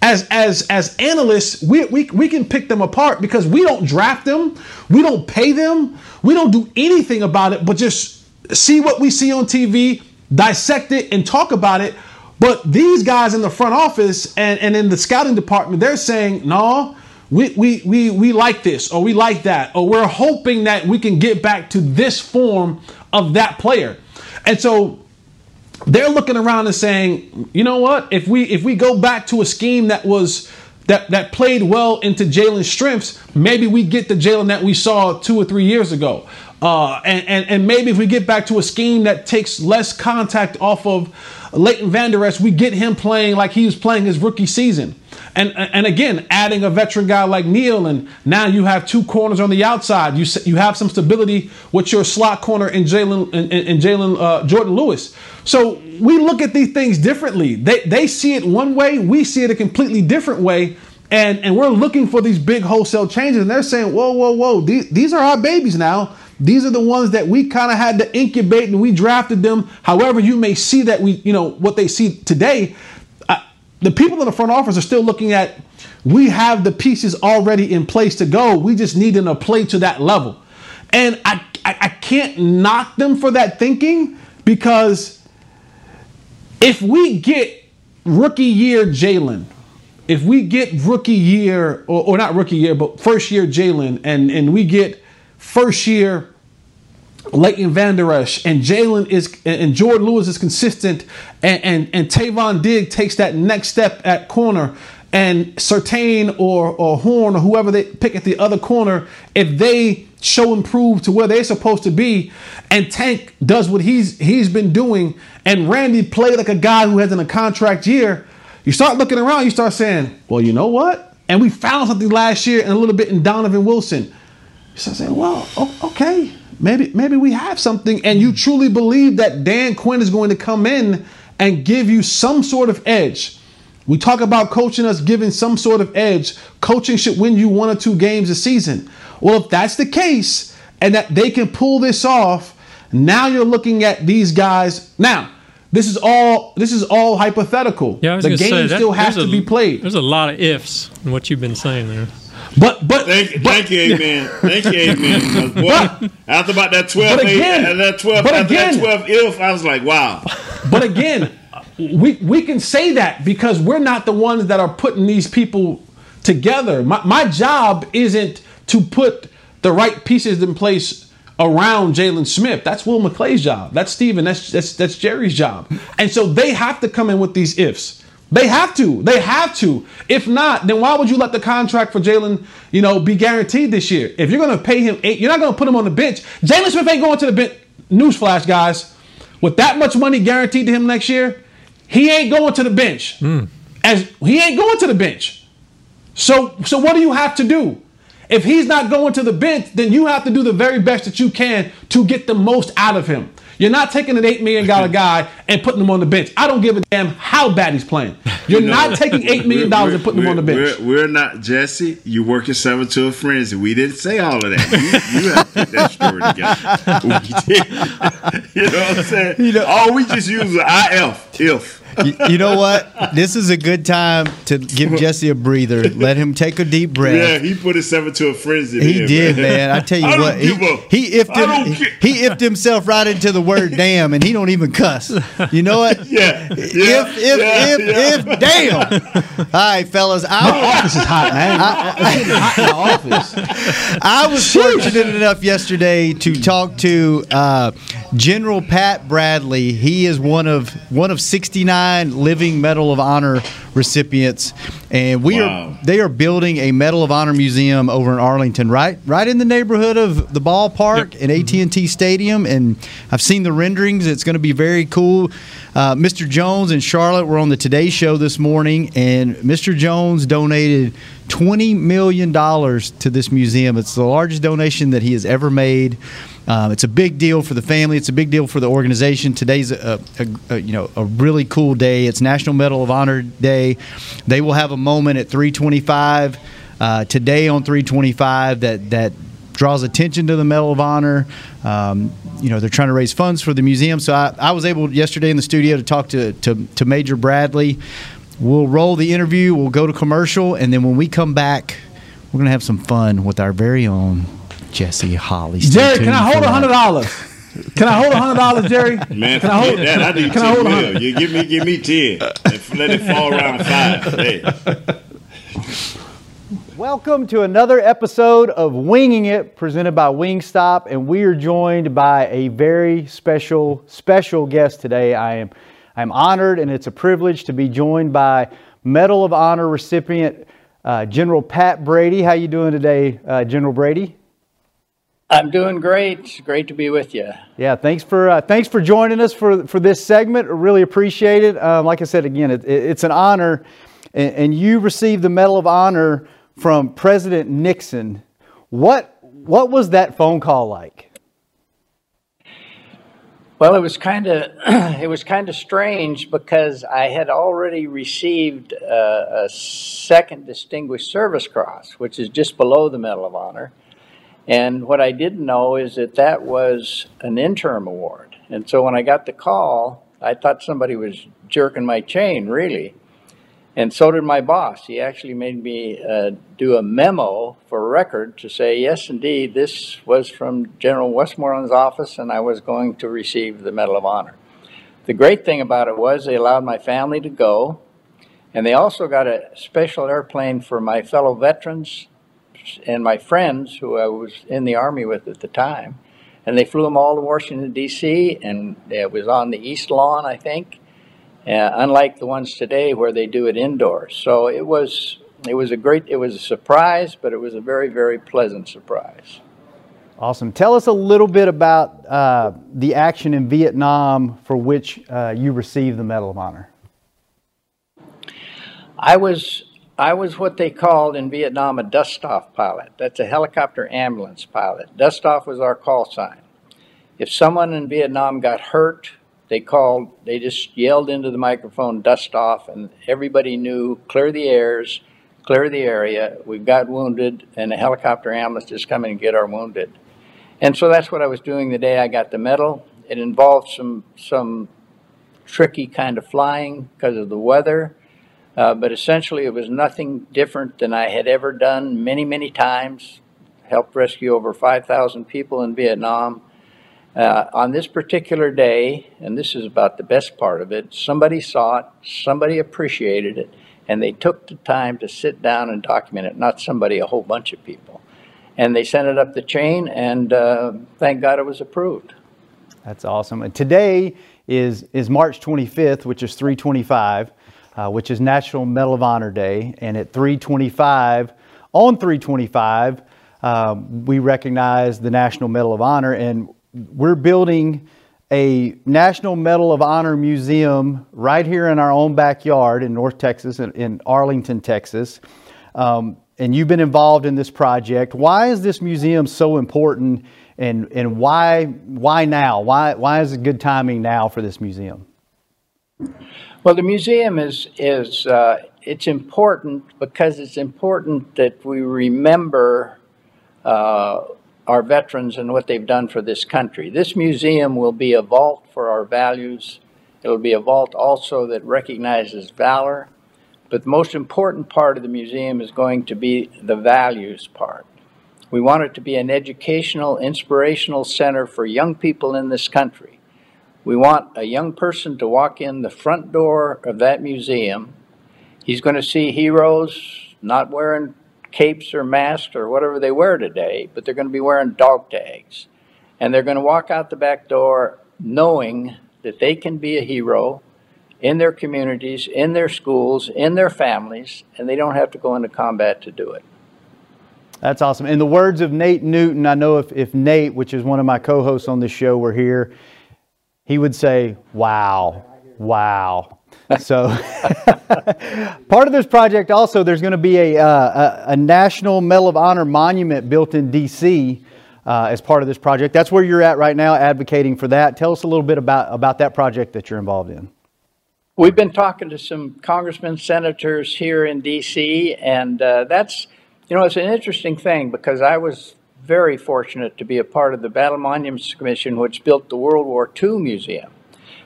As as as analysts, we, we, we can pick them apart because we don't draft them, we don't pay them, we don't do anything about it, but just see what we see on TV, dissect it, and talk about it. But these guys in the front office and, and in the scouting department, they're saying, no, we, we, we, we like this or we like that, or we're hoping that we can get back to this form of that player. And so they're looking around and saying, you know what? If we if we go back to a scheme that was that that played well into Jaylon's strengths, maybe we get the Jaylon that we saw two or three years ago. Uh, and, and and maybe if we get back to a scheme that takes less contact off of Leighton Vander Esch, we get him playing like he was playing his rookie season. And and again, adding a veteran guy like Neal, and now you have two corners on the outside. You you have some stability with your slot corner in Jalen and, and Jalen uh, Jourdan Lewis. So we look at these things differently. They they see it one way, we see it a completely different way. And, and we're looking for these big wholesale changes, and they're saying, whoa, whoa, whoa, these, these are our babies now. These are the ones that we kind of had to incubate and we drafted them. However, you may see that we, you know, what they see today uh, the people in the front office are still looking at we have the pieces already in place to go. We just need them to play to that level. And I, I, I can't knock them for that thinking because if we get rookie year Jaylon, if we get rookie year, or, or not rookie year, but first year Jaylon, and, and we get first year Leighton Vander Esch and Jalen is and Jourdan Lewis is consistent and, and and Trevon Diggs takes that next step at corner. And Surtain or or Horn or whoever they pick at the other corner if they show improve to where they're supposed to be and Tank does what he's he's been doing and Randy played like a guy who has in a contract year you start looking around you start saying well you know what? And we found something last year and a little bit in Donovan Wilson. You start saying well okay maybe maybe we have something and you hmm. truly believe that Dan Quinn is going to come in and give you some sort of edge. We talk about coaching us giving some sort of edge. Coaching should win you one or two games a season. Well, if that's the case and that they can pull this off, now you're looking at these guys. Now, this is all this is all hypothetical. Yeah, the game say, still that, has to a, be played. There's a lot of ifs in what you've been saying there. But but thank, but, thank you, amen. Thank you, amen. Boy, but, after about that twelve, but again, eight, that twelve, but after again, that twelve, if I was like, wow. But again, we we can say that because we're not the ones that are putting these people together. My my job isn't to put the right pieces in place around Jaylon Smith. That's Will McClay's job. That's Stephen. That's that's that's Jerry's job. And so they have to come in with these ifs. They have to. They have to. If not, then why would you let the contract for Jaylon, you know, be guaranteed this year? If you're going to pay him eight, you're not going to put him on the bench. Jaylon Smith ain't going to the bench. Newsflash, guys. With that much money guaranteed to him next year, he ain't going to the bench. Mm. As he ain't going to the bench. So, so what do you have to do? If he's not going to the bench, then you have to do the very best that you can to get the most out of him. You're not taking an $8 million guy and putting him on the bench. I don't give a damn how bad he's playing. You're not taking $8 million and putting him on the bench. We're, we're, not, Jesse, you work yourself into a frenzy. We didn't say all of that. You, you have to put that story together. We did. you know what I'm saying? You know, all we just use is IF, if you, you, know what? This is a good time to give Jesse a breather. Let him take a deep breath. Yeah, he put himself into a frenzy. He did, man. man. I tell you I what, he, he ifed him, he ifed himself right into the word damn, and he don't even cuss. You know what? Yeah. yeah if if yeah, if yeah. if damn. All right, fellas. I, the office is hot, man. I, it's hot in the office. I was fortunate enough yesterday to talk to uh, General Pat Brady. He is one of one of sixty nine living Medal of Honor recipients, and we wow. are they are building a Medal of Honor museum over in Arlington, right right in the neighborhood of the ballpark yep. and AT and T Stadium. And I've seen the renderings; it's going to be very cool. Uh, Mr. Jones and Charlotte were on the Today Show this morning, and Mr. Jones donated $20 million to this museum. It's the largest donation that he has ever made. Um, it's a big deal for the family. It's a big deal for the organization. Today's a, a, a, you know a really cool day. It's National Medal of Honor Day. They will have a moment at 325 uh, today on 325 that that draws attention to the Medal of Honor. Um, you know, they're trying to raise funds for the museum. So I, I was able yesterday in the studio to talk to, to, to Major Brady. We'll roll the interview, we'll go to commercial, and then when we come back, we're going to have some fun with our very own Jesse Holley. Jerry, can I hold a hundred dollars? Can I hold a hundred dollars, Jerry? Man, can I hold that? I need can I hold a You give me, give me ten, let it fall around five. Hey. Welcome to another episode of Winging It, presented by Wingstop, and we are joined by a very special, special guest today. I am, I am honored, and it's a privilege to be joined by Medal of Honor recipient uh, General Pat Brady. How you doing today, uh, General Brady? I'm doing great. Great to be with you. Yeah, thanks for uh, thanks for joining us for for this segment. Really appreciate it. Um, like I said again, it, it, it's an honor, and, and you received the Medal of Honor from President Nixon. What what was that phone call like? Well, it was kind of it was kind of strange because I had already received a, a second Distinguished Service Cross, which is just below the Medal of Honor. And what I didn't know is that that was an interim award. And so when I got the call, I thought somebody was jerking my chain, really. And so did my boss. He actually made me uh, do a memo for record to say, yes, indeed, this was from General Westmoreland's office, and I was going to receive the Medal of Honor. The great thing about it was they allowed my family to go, and they also got a special airplane for my fellow veterans and my friends who I was in the Army with at the time. And they flew them all to Washington, D.C., and it was on the East Lawn, I think uh, unlike the ones today where they do it indoors. So it was it was a great it was a surprise, but it was a very very pleasant surprise. Awesome. Tell us a little bit about uh, the action in Vietnam for which uh, you received the Medal of Honor. I was I was what they called in Vietnam a dust-off pilot. That's a helicopter ambulance pilot. Dust-off was our call sign. If someone in Vietnam got hurt they called, they just yelled into the microphone, dust off, and everybody knew, clear the airs, clear the area, we've got wounded, and a helicopter ambulance is coming to get our wounded. And so that's what I was doing the day I got the medal. It involved some, some tricky kind of flying because of the weather, Uh, but essentially, it was nothing different than I had ever done many, many times. Helped rescue over 5,000 people in Vietnam. Uh, on this particular day, and this is about the best part of it, somebody saw it, somebody appreciated it, and they took the time to sit down and document it, not somebody, a whole bunch of people. And they sent it up the chain, and uh, thank God it was approved. That's awesome. And today is, is March 25th, which is 325 uh, which is National Medal of Honor Day. And at 325, on 325, um, we recognize the National Medal of Honor. And we're building a National Medal of Honor museum right here in our own backyard in North Texas, in, in Arlington, Texas. Um, and you've been involved in this project. Why is this museum so important and, and why, why now? Why, why is it good timing now for this museum? Well, the museum is is uh, it's important because it's important that we remember uh, our veterans and what they've done for this country. This museum will be a vault for our values. It'll be a vault also that recognizes valor. But the most important part of the museum is going to be the values part. We want it to be an educational, inspirational center for young people in this country. We want a young person to walk in the front door of that museum. He's going to see heroes not wearing capes or masks or whatever they wear today, but they're going to be wearing dog tags. And they're going to walk out the back door knowing that they can be a hero in their communities, in their schools, in their families, and they don't have to go into combat to do it. That's awesome. In the words of Nate Newton, I know if, if Nate, which is one of my co hosts on this show, were here, he would say, wow, wow. So, part of this project also, there's going to be a, uh, a, a, National Medal of Honor monument built in D.C. Uh, as part of this project. That's where you're at right now, advocating for that. Tell us a little bit about, about that project that you're involved in. We've been talking to some congressmen, senators here in D.C., and uh, that's, you know, it's an interesting thing because I was very fortunate to be a part of the Battle Monuments Commission, which built the World War II Museum.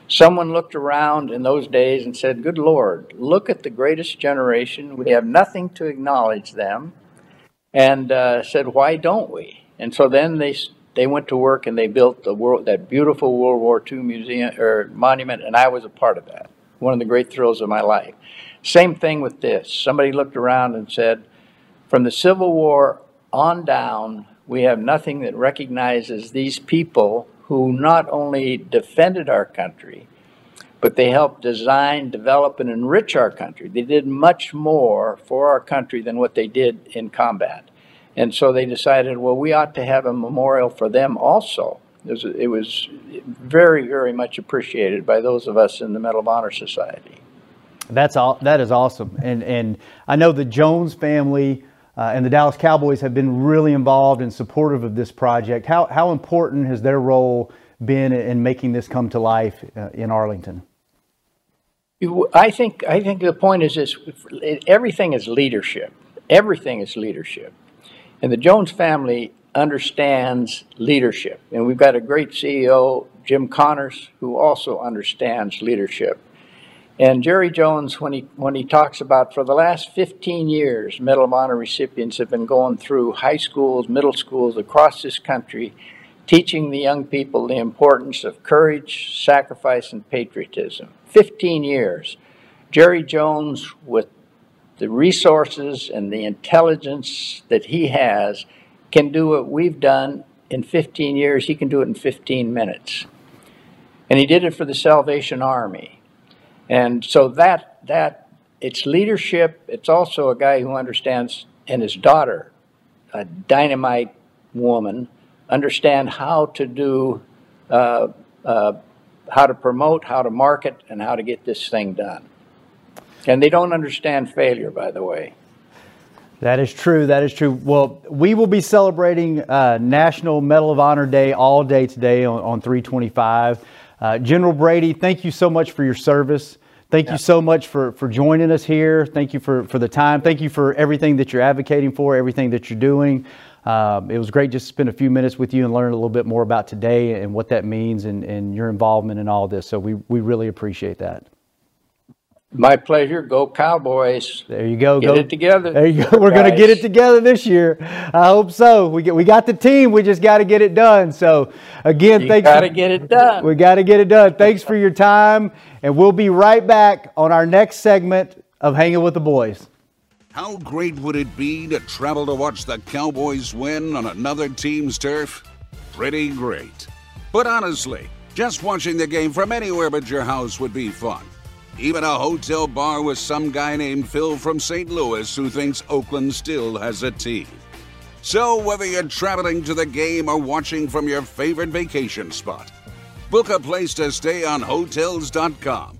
Someone looked around in those days and said, Good Lord, look at the greatest generation. We have nothing to acknowledge them. And uh, said, Why don't we? And so then they, they went to work and they built the world, that beautiful World War II museum or monument, and I was a part of that. One of the great thrills of my life. Same thing with this. Somebody looked around and said, From the Civil War on down, we have nothing that recognizes these people who not only defended our country, but they helped design, develop, and enrich our country. They did much more for our country than what they did in combat. And so they decided, well, we ought to have a memorial for them also. It was, very, very much appreciated by those of us in the Medal of Honor Society. That's all. That is awesome. And and I know the Jones family uh, and the Dallas Cowboys have been really involved and supportive of this project. How, how important has their role been in making this come to life uh, in Arlington? I think I think the point is this: everything is leadership. Everything is leadership, and the Jones family understands leadership. And we've got a great CEO, Jim Connors, who also understands leadership. And Jerry Jones, when he, when he talks about for the last 15 years, Medal of Honor recipients have been going through high schools, middle schools across this country, teaching the young people the importance of courage, sacrifice, and patriotism. 15 years. Jerry Jones, with the resources and the intelligence that he has, can do what we've done in 15 years. He can do it in 15 minutes. And he did it for the Salvation Army. And so that that it's leadership. It's also a guy who understands, and his daughter, a dynamite woman, understand how to do, uh, uh, how to promote, how to market, and how to get this thing done. And they don't understand failure, by the way. That is true. That is true. Well, we will be celebrating uh, National Medal of Honor Day all day today on, on 325. Uh, General Brady, thank you so much for your service. Thank yeah. you so much for, for joining us here. Thank you for, for the time. Thank you for everything that you're advocating for, everything that you're doing. Um, it was great just to spend a few minutes with you and learn a little bit more about today and what that means and, and your involvement in all this. So we, we really appreciate that. My pleasure. Go Cowboys. There you go. Get go. it together. There you go. We're going to get it together this year. I hope so. We get we got the team. We just got to get it done. So again, You thanks. got to get it done. We got to get it done. Thanks for your time, and we'll be right back on our next segment of Hanging with the Boys. How great would it be to travel to watch the Cowboys win on another team's turf? Pretty great. But honestly, just watching the game from anywhere but your house would be fun. Even a hotel bar with some guy named Phil from St. Louis who thinks Oakland still has a team. So, whether you're traveling to the game or watching from your favorite vacation spot, book a place to stay on Hotels.com,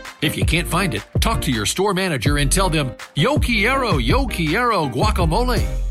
If you can't find it, talk to your store manager and tell them, Yo quiero, yo quiero guacamole.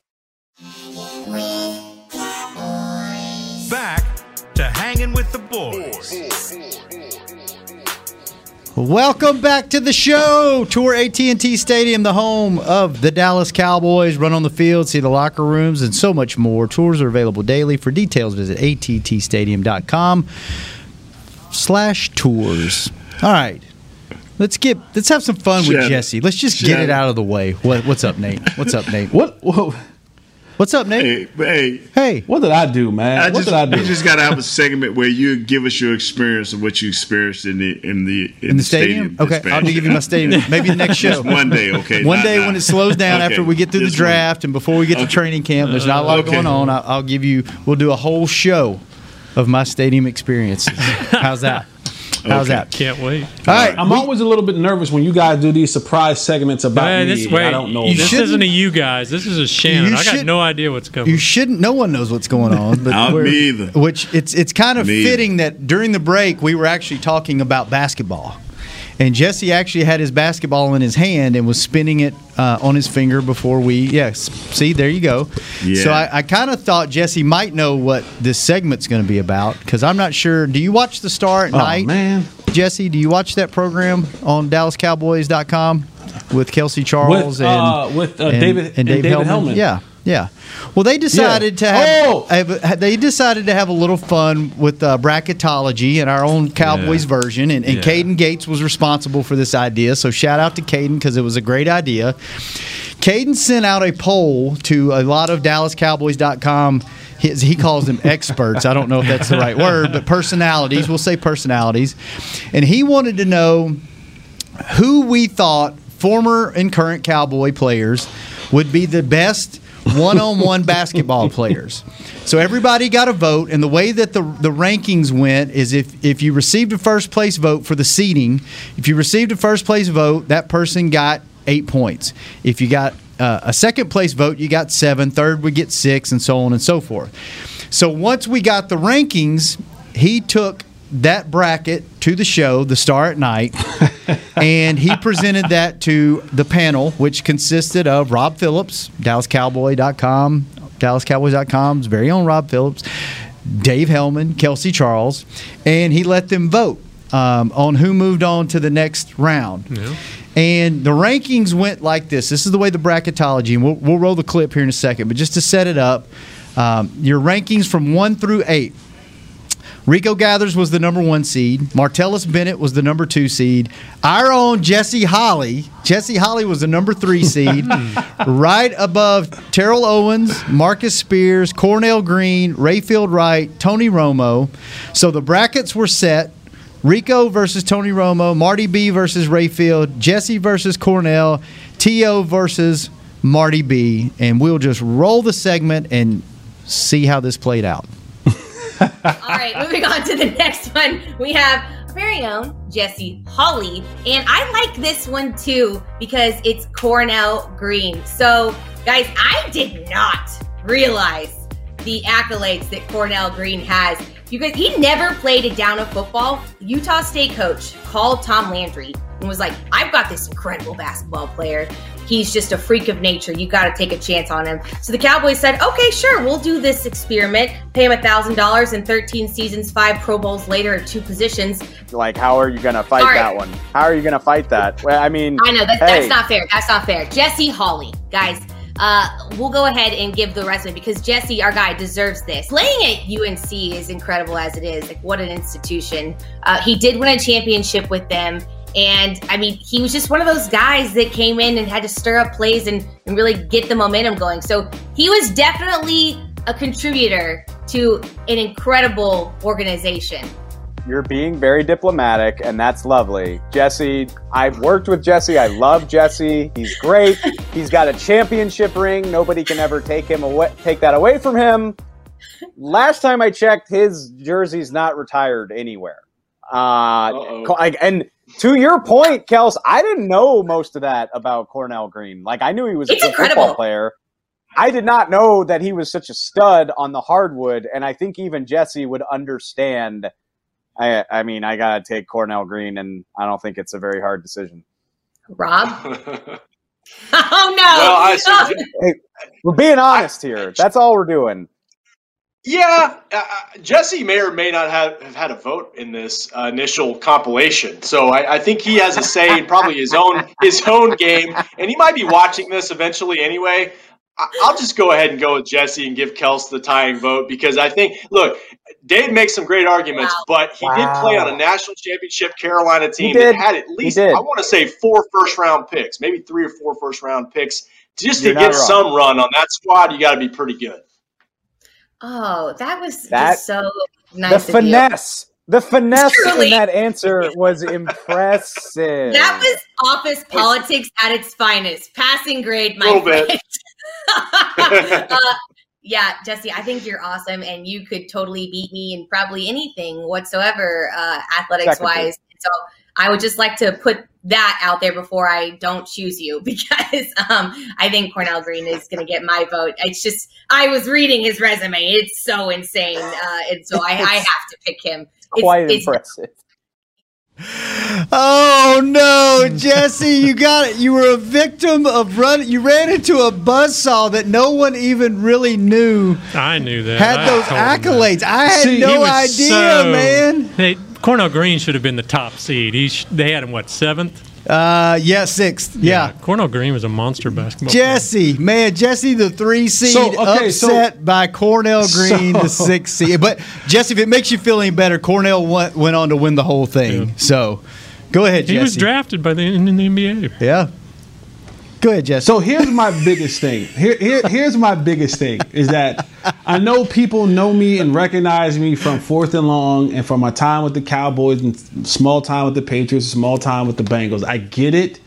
Back to hanging with the boys. Welcome back to the show. Tour AT&T Stadium, the home of the Dallas Cowboys. Run on the field, see the locker rooms, and so much more. Tours are available daily. For details, visit attstadium.com slash tours. All right. Let's get let's have some fun with Shut it. Jesse. Let's just Shut get it it. out of the way. What, what's up, Nate? What's up, Nate? What? Whoa. What's up, Nate? Hey, hey, Hey. What did I do, man? I what just, did I do? You just got to have a segment where you give us your experience of what you experienced in the in the in, In the stadium? this Okay, I'll past give you my stadium. Maybe the next show. One day, okay. One Not- day not- when it slows down Okay, after we get through the just one. draft and before we get to training camp, there's not a lot Okay. going on. I'll, I'll give you. We'll do a whole show of my stadium experiences. How's that? How's Okay. that? Can't wait. All right. I'm always a little bit nervous when you guys do these surprise segments about Man, me. this and way, I don't know. You this isn't a you guys. This is a Shannon. You I got no idea what's coming. You shouldn't. No one knows what's going on. But we're- me either. Which it's it's kind of Me either. fitting that during the break we were actually talking about basketball, and Jesse actually had his basketball in his hand and was spinning it uh, on his finger before we. Yes, see there you go. Yeah. So I, I kind of thought Jesse might know what this segment's going to be about because I'm not sure. Do you watch the Star at oh night? man, Jesse, do you watch that program on DallasCowboys.com with Kelsey Charles With, uh, and with, uh, David- and David Helman. Yeah, yeah. Well, they decided to have, Oh! have- they decided to have a little fun with uh, bracketology and our own Cowboys Yeah. version, and, and Yeah. Caden Gates was responsible for this idea. So shout out to Caden because it was a great idea. Caden sent out a poll to a lot of DallasCowboys.com. His, he calls them experts. I don't know if that's the right word, but personalities. We'll say personalities. And he wanted to know who we thought former and current Cowboy players would be the best one-on-one basketball players. So everybody got a vote, and the way that the the rankings went is if if you received a first place vote for the seating, if you received a first place vote, that person got eight points. If you got uh, a second place vote, you got seven. Third would get six, and so on and so forth. So once we got the rankings, he took that bracket to the show, the Star at Night, and he presented that to the panel, which consisted of Rob Phillips, DallasCowboy.com, DallasCowboys.com's very own Rob Phillips, Dave Helman, Kelsey Charles, and he let them vote um, on who moved on to the next round. And the rankings went like this. This is the way the bracketology, and we'll, we'll roll the clip here in a second. But just to set it up, um, your rankings from one through eight. Rico Gathers was the number one seed. Martellus Bennett was the number two seed. Our own Jesse Holley. Jesse Holley was the number three seed. right above Terrell Owens, Marcus Spears, Cornell Green, Rayfield Wright, Tony Romo. So the brackets were set. Rico versus Tony Romo, Marty B versus Rayfield, Jesse versus Cornell, T.O. versus Marty B. And we'll just roll the segment and see how this played out. All right, moving on to the next one. We have our very own Jesse Holley. And I like this one too because it's Cornell Green. So, guys, I did not realize the accolades that Cornell Green has. Because he never played a down of football. Utah State coach called Tom Landry and was like, I've got this incredible basketball player. He's just a freak of nature. You got to take a chance on him. So the Cowboys said, okay, sure, we'll do this experiment. Pay him $1,000 and 13 seasons, five Pro Bowls later at two positions. Like, how are you going to fight right. that one? How are you going to fight that? Well, I mean, I know, that, hey, that's not fair. That's not fair. Jesse Holley, guys. Uh, we'll go ahead and give the resume because Jesse, our guy, deserves this. Playing at UNC is incredible as it is. Like, what an institution. Uh, he did win a championship with them. And I mean, he was just one of those guys that came in and had to stir up plays and, and really get the momentum going. So he was definitely a contributor to an incredible organization. You're being very diplomatic, and that's lovely. Jesse, I've worked with Jesse. I love Jesse. He's great. He's got a championship ring. Nobody can ever take him away, take that away from him. Last time I checked, his jersey's not retired anywhere. Uh, like, and to your point, Kels, I didn't know most of that about Cornell Green. Like, I knew he was a It's good incredible. football player. I did not know that he was such a stud on the hardwood, and I think even Jesse would understand. I, I mean, I gotta take Cornell Green, and I don't think it's a very hard decision. Rob? oh no! Well, I- Hey, we're being honest here. That's all we're doing. Yeah, uh, uh, Jesse may or may not have, have had a vote in this uh, initial compilation, so I, I think he has a say in probably his own his own game, and he might be watching this eventually anyway. I, I'll just go ahead and go with Jesse and give Kels the tying vote because I think look, Dave makes some great arguments, but he did play on a national championship Carolina team that had at least, I want to say four first round picks, maybe three or four first round picks. Just You're to get wrong. some run on that squad, you got to be pretty good. Oh, that was That- just so nice. the of you. finesse, the finesse Truly. in that answer was impressive. That was office politics at its finest. Passing grade, my Little bit. friend. uh, yeah, Jesse, I think you're awesome, and you could totally beat me in probably anything whatsoever, uh, athletics wise. So I would just like to put that out there before I don't choose you because um, I think Cornell Green is going to get my vote. It's just I was reading his resume; it's so insane, uh, and so I, I have to pick him. It's, Quite it's impressive. Oh no, Jesse, you got it. You were a victim of run. You ran into a buzzsaw that no one even really knew I knew that. had I those that. accolades. I had See, no idea, so- man. Hey, Cornell Green should have been the top seed. He sh- they had him what seventh? Uh, yeah, sixth. Yeah. Cornell Green was a monster basketball. player. Jesse, man, Jesse, the three seed, So, okay, so- upset by Cornell Green, the six seed. But Jesse, if it makes you feel any better, Cornell went, went on to win the whole thing. So, go ahead, He Jesse. was drafted by the in, in the NBA. Yeah. Go ahead, Jesse. So here's my biggest thing. Here, here, here's my biggest thing is that I know people know me and recognize me from Fourth and Long and from my time with the Cowboys and small time with the Patriots, small time with the Bengals. I get it.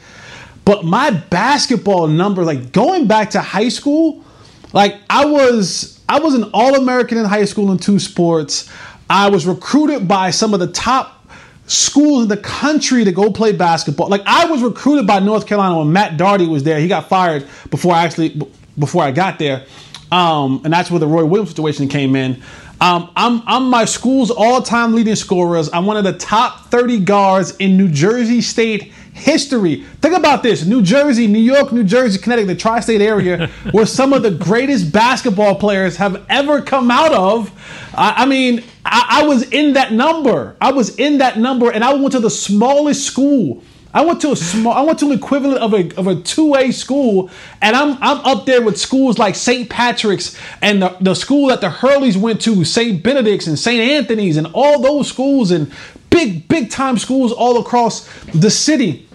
But my basketball number, like going back to high school, like I was I was an All-American in high school in two sports. I was recruited by some of the top schools in the country to go play basketball. Like I was recruited by North Carolina when Matt Doherty was there. He got fired before I actually before I got there, um, and that's where the Roy Williams situation came in. Um, I'm I'm my school's all-time leading scorers. I'm one of the top 30 guards in New Jersey State history. Think about this: New Jersey, New York, New Jersey, Connecticut, the tri-state area, where some of the greatest basketball players have ever come out of. I, I mean, I, I was in that number. I was in that number, and I went to the smallest school I went to a small. I went to an equivalent of a of a two A school, and I'm I'm up there with schools like St. Patrick's and the, the school that the Hurleys went to, St. Benedict's and St. Anthony's, and all those schools and big big time schools all across the city.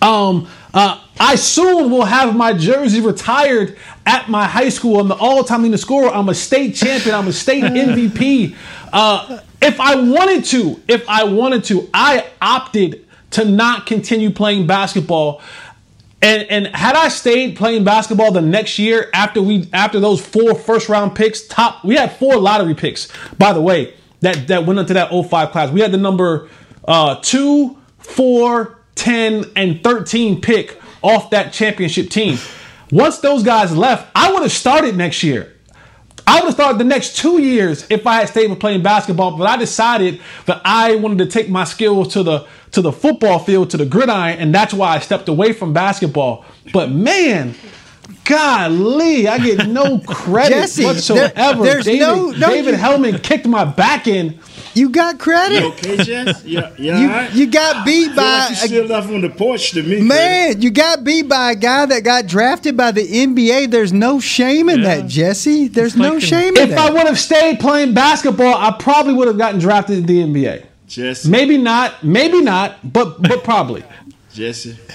Um, uh, I soon will have my jersey retired at my high school. I'm the all-time leading scorer. I'm a state champion. I'm a state MVP. Uh, if I wanted to, if I wanted to, I opted to not continue playing basketball. And, and had I stayed playing basketball the next year after we after those four first round picks, top we had four lottery picks, by the way, that, that went into that 05 class. We had the number uh, two, four, 10, and 13 pick off that championship team. Once those guys left, I would have started next year. I would have started the next two years if I had stayed with playing basketball, but I decided that I wanted to take my skills to the to the football field, to the gridiron, and that's why I stepped away from basketball. But man, golly, I get no credit Jesse, whatsoever. there- there's David, no- no, David you- Helman kicked my back in. You got credit. You okay, Jess? Yeah, yeah. You, all right? you got beat by like you still left on the porch to me. man. You got beat by a guy that got drafted by the NBA. There's no shame in that, Jesse. There's no shame in If I would have stayed playing basketball, I probably would have gotten drafted in the NBA. Jesse. Maybe not, maybe not, but but probably. Jesse.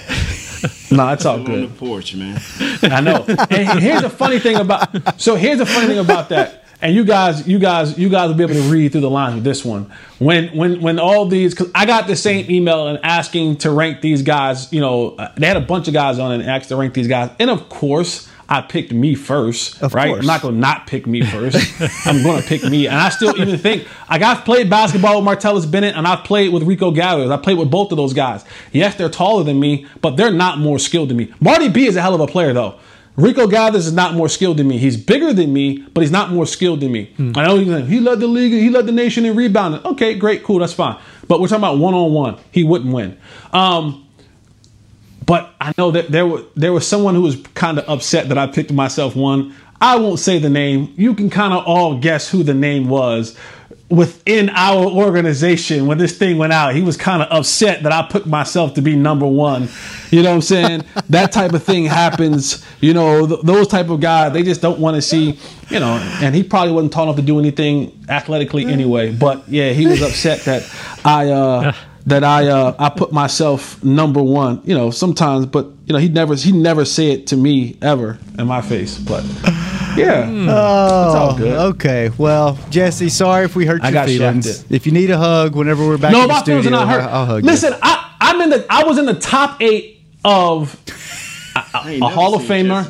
No, it's all good. on the porch, man. I know. And here's the funny thing about so here's the funny thing about that. And you guys, you guys, you guys will be able to read through the lines with this one. When when when all these, because I got the same email and asking to rank these guys. You know, uh, they had a bunch of guys on and asked to rank these guys. And of course, I picked me first. Of right? course. I'm not gonna not pick me first. I'm gonna pick me. And I still even think like I've played basketball with Martellus Bennett and I've played with Rico Gathers. I played with both of those guys. Yes, they're taller than me, but they're not more skilled than me. Marty B is a hell of a player though. Rico Gathers is not more skilled than me. He's bigger than me, but he's not more skilled than me. I know he's like, he led the league, he led the nation in rebounding. Okay, great, cool, that's fine. But we're talking about one on one. He wouldn't win. Um, but I know that there was there was someone who was kind of upset that I picked myself one. I won't say the name. You can kind of all guess who the name was within our organization when this thing went out. He was kind of upset that I put myself to be number one. You know what I'm saying? that type of thing happens. You know, th- those type of guys, they just don't want to see. You know, and he probably wasn't tall enough to do anything athletically anyway. But yeah, he was upset that I. uh that I uh, I put myself number one. You know, sometimes, but you know, he never he never said it to me ever in my face. But yeah, hmm. Oh, it's all good. okay. Well, Jesse, sorry if we hurt I your got feelings. shafted. If you need a hug whenever we're back no, in the my feelings studio, are not hurt. I'll, I'll hug you. Listen, I I'm in the I was in the top eight of a, a Hall of Famer.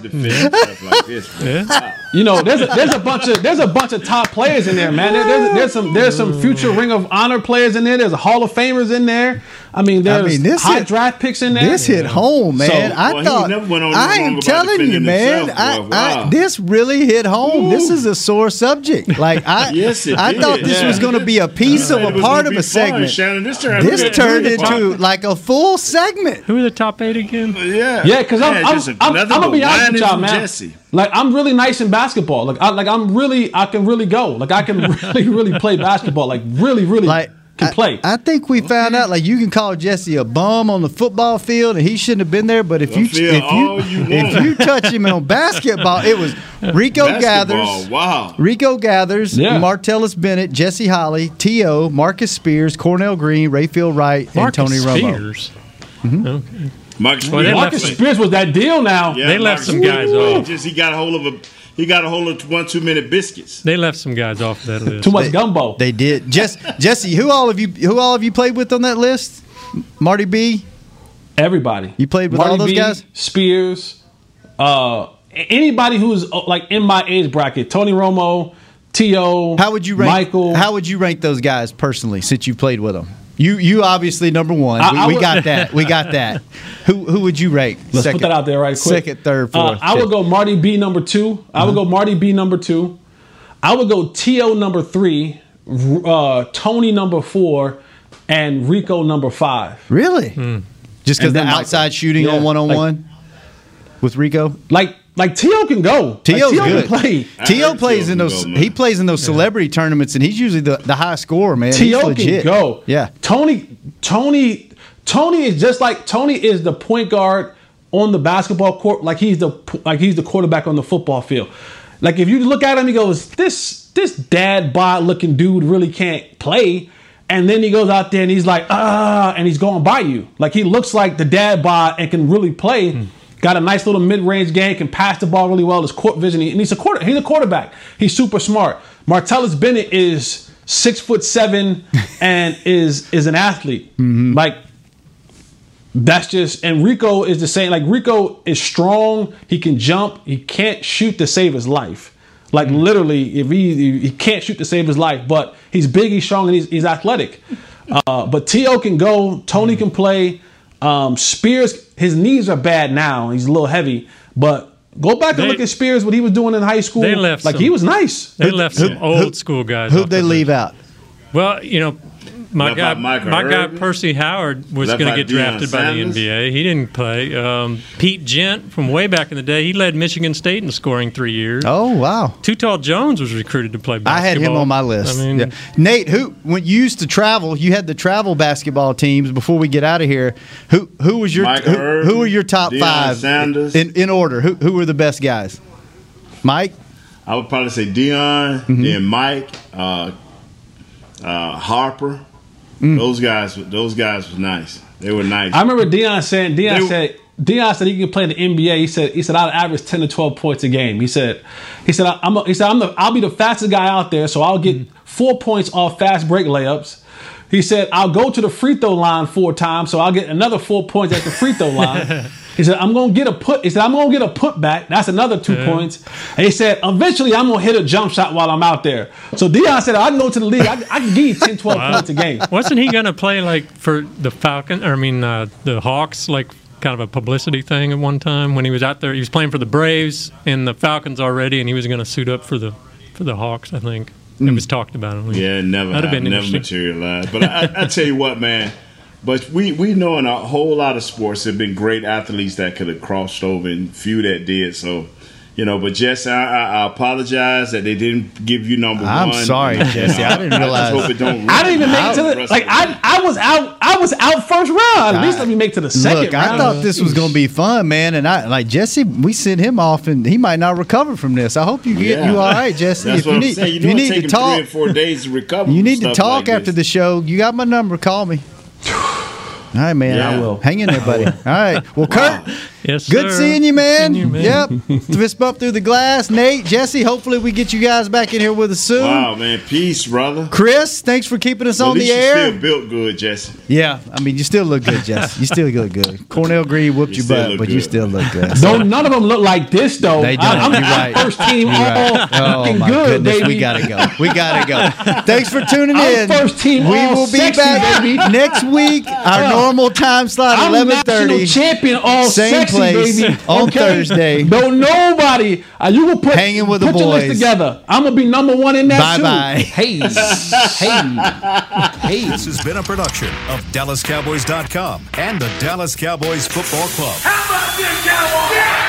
You know, there's a, there's a bunch of there's a bunch of top players in there, man. There- there's, there's some there's some future Ring of Honor players in there. There's Hall of Famers in there. I mean, there's mean, this high hit- draft picks in there. This hit home, man. So- I Well, thought never went on I long am telling you, man. himself, I, boy. I, this really hit home. This is a sore subject. Like I, Yes, it I thought this Yeah. was going to be a piece of a part of a fun, segment. Shannon. This turned- This turned into top- like a full segment. Who are the top eight again? Yeah, Yeah, because I'm, Man, I'm, just I'm, I'm gonna be honest with y'all, man. Jesse. Like I'm really nice in basketball. Like I like I'm really I can really go. Like I can really really play basketball. Like really really Like can play. I think we found out like you can call Jesse a bum on the football field and he shouldn't have been there. But if you if all you, you if you touch him on basketball, it was Rico Basketball, Gathers. Wow. Rico Gathers, Yeah. Martellus Bennett, Jesse Holley, T.O., Marcus Spears, Cornell Green, Rayfield Wright, and Marcus Tony Romo. Spears. Mm-hmm. Okay. Marcus, Well, they Marcus Spears was that deal now. Yeah, They left Marcus some guys Spears. off. Just he got a hold of a he got a hold of one two minute biscuits. They left some guys off of that list. Too much gumbo. They did. Jess, Jesse, who all of you who all of you played with on that list? Marty B. Everybody. You played with Marty all those B, guys? Spears, uh, anybody who's uh, like in my age bracket. Tony Romo, T.O. How would you rank? Michael? How would you rank those guys personally since you played with them? You you obviously number one. I- we I we got that. We got that. Who who would you rank? Let's put that out there right quick. Second, third, Uh, fourth. I would go Marty B number 2 I would go Marty B number two. I would go T.O. number three, uh, Tony number four, and Rico number five. Really? Just because the then Michael. outside shooting Yeah, on one on one with Rico. Like like T.O. can go. Like, T.O.'s T.O. good. can play. T.O. plays in those. go, he plays in those celebrity tournaments, and he's usually the, the high scorer, man. He's T.O. can go. Yeah. Tony Tony Tony is just like Tony is the point guard on the basketball court, like he's the like he's the quarterback on the football field. Like if you look at him, he goes, "This this dad bod looking dude really can't play." And then he goes out there and he's like, ah, and he's going by you. Like he looks like the dad bod and can really play. Got a nice little mid range game, can pass the ball really well. His court vision, and he's a quarter. He's a quarterback. He's super smart. Martellus Bennett is six foot seven and is is an athlete. Like that's just and Rico is the same. Like Rico is strong. He can jump. He can't shoot to save his life. Like literally, if he he can't shoot to save his life, but he's big, he's strong, and he's, he's athletic. Uh, but To can go. Tony can play. Um, Spears, his knees are bad now. He's a little heavy, but go back and look at Spears what he was doing in high school. They left like some- he was nice. They left some old school guys. Who'd they leave out? Well, you know, my Left guy, out Michael my guy Percy Howard was going to get Deion drafted by the NBA. He didn't play. Um, Pete Gent from way back in the day, he led Michigan State in scoring three years. Oh wow! Too Tall Jones was recruited to play I basketball. had him on my list. I mean, Yeah. Nate, who when you used to travel, you had the travel basketball teams. Before we get out of here, who who was your Mike who, Irvin, who were your top Deion five Sanders. in in order? Who who were the best guys? Mike. I would probably say Deion, Mm-hmm. then Mike, uh, uh, Harper. Mm. Those guys, those guys was nice. They were nice. I remember Deion saying Deion They- said Deion said he could play in the NBA. He said he said I'll average ten to twelve points a game. He said he said I'm a, he said I'm the I'll be the fastest guy out there, so I'll get four points off fast break layups. He said I'll go to the free throw line four times, so I'll get another four points at the free throw line. He said I'm gonna get a put. He said I'm gonna get a putback. That's another two Yeah. points. And he said eventually I'm gonna hit a jump shot while I'm out there. So Deion said I can go to the league. I, I can give you 10, 12 Wow. points a game. Wasn't he going to play like for the Falcon? Or I mean, uh, the Hawks, like kind of a publicity thing at one time when he was out there. He was playing for the Braves and the Falcons already, and he was going to suit up for the for the Hawks. I think it was talked about. at least. Yeah, it never That'd have been never materialized. But I, I tell you what, man. But we we know in a whole lot of sports there have been great athletes that could have crossed over and few that did. So, you know, but Jesse, I, I, I apologize that they didn't give you number one. I'm one. sorry, You know, Jesse. I didn't realize- I just hope it don't. I didn't even make it to the like I I was out I was out first round. At least let me make it to the second Look, round. I thought this was going to be fun, man, and I like Jesse. We sent him off, and he might not recover from this. I hope you get Yeah. you all right, Jesse. That's if what you I'm need, saying. You if know you need take to talk, three or four days to recover. you need to talk like after this. the show. You got my number. Call me. All right, man. Yeah, I will. Hang in there, buddy. All right. Well, Kurt, Yes, good sir. seeing you, man. Seeing you, man. Yep. Fist bump through the glass. Nate, Jesse, hopefully we get you guys back in here with us soon. Wow, man, peace, brother. Chris, thanks for keeping us Well, on at least the you air. still built good, Jesse. Yeah, I mean, you still look good, Jesse. You still look good. Cornell Green whooped You your butt, look but you still look good. Don't none of them look like this though. They don't. I, am You're right. first team You're right. all Oh looking my good, goodness, baby. we gotta go. We gotta go. Thanks for tuning I'm in. first team we all will be sexy, back baby. next week. Our Yeah. normal time slot, I'm eleven national thirty. champion all Same sexy, place baby. on Okay? Thursday. Don't nobody. Uh, you will put Hanging with the put your list boys. together. I'm gonna be number one in that Bye-bye. too. Hey, hey, hey. This has been a production of DallasCowboys.com and the Dallas Cowboys Football Club. How about this, Cowboys?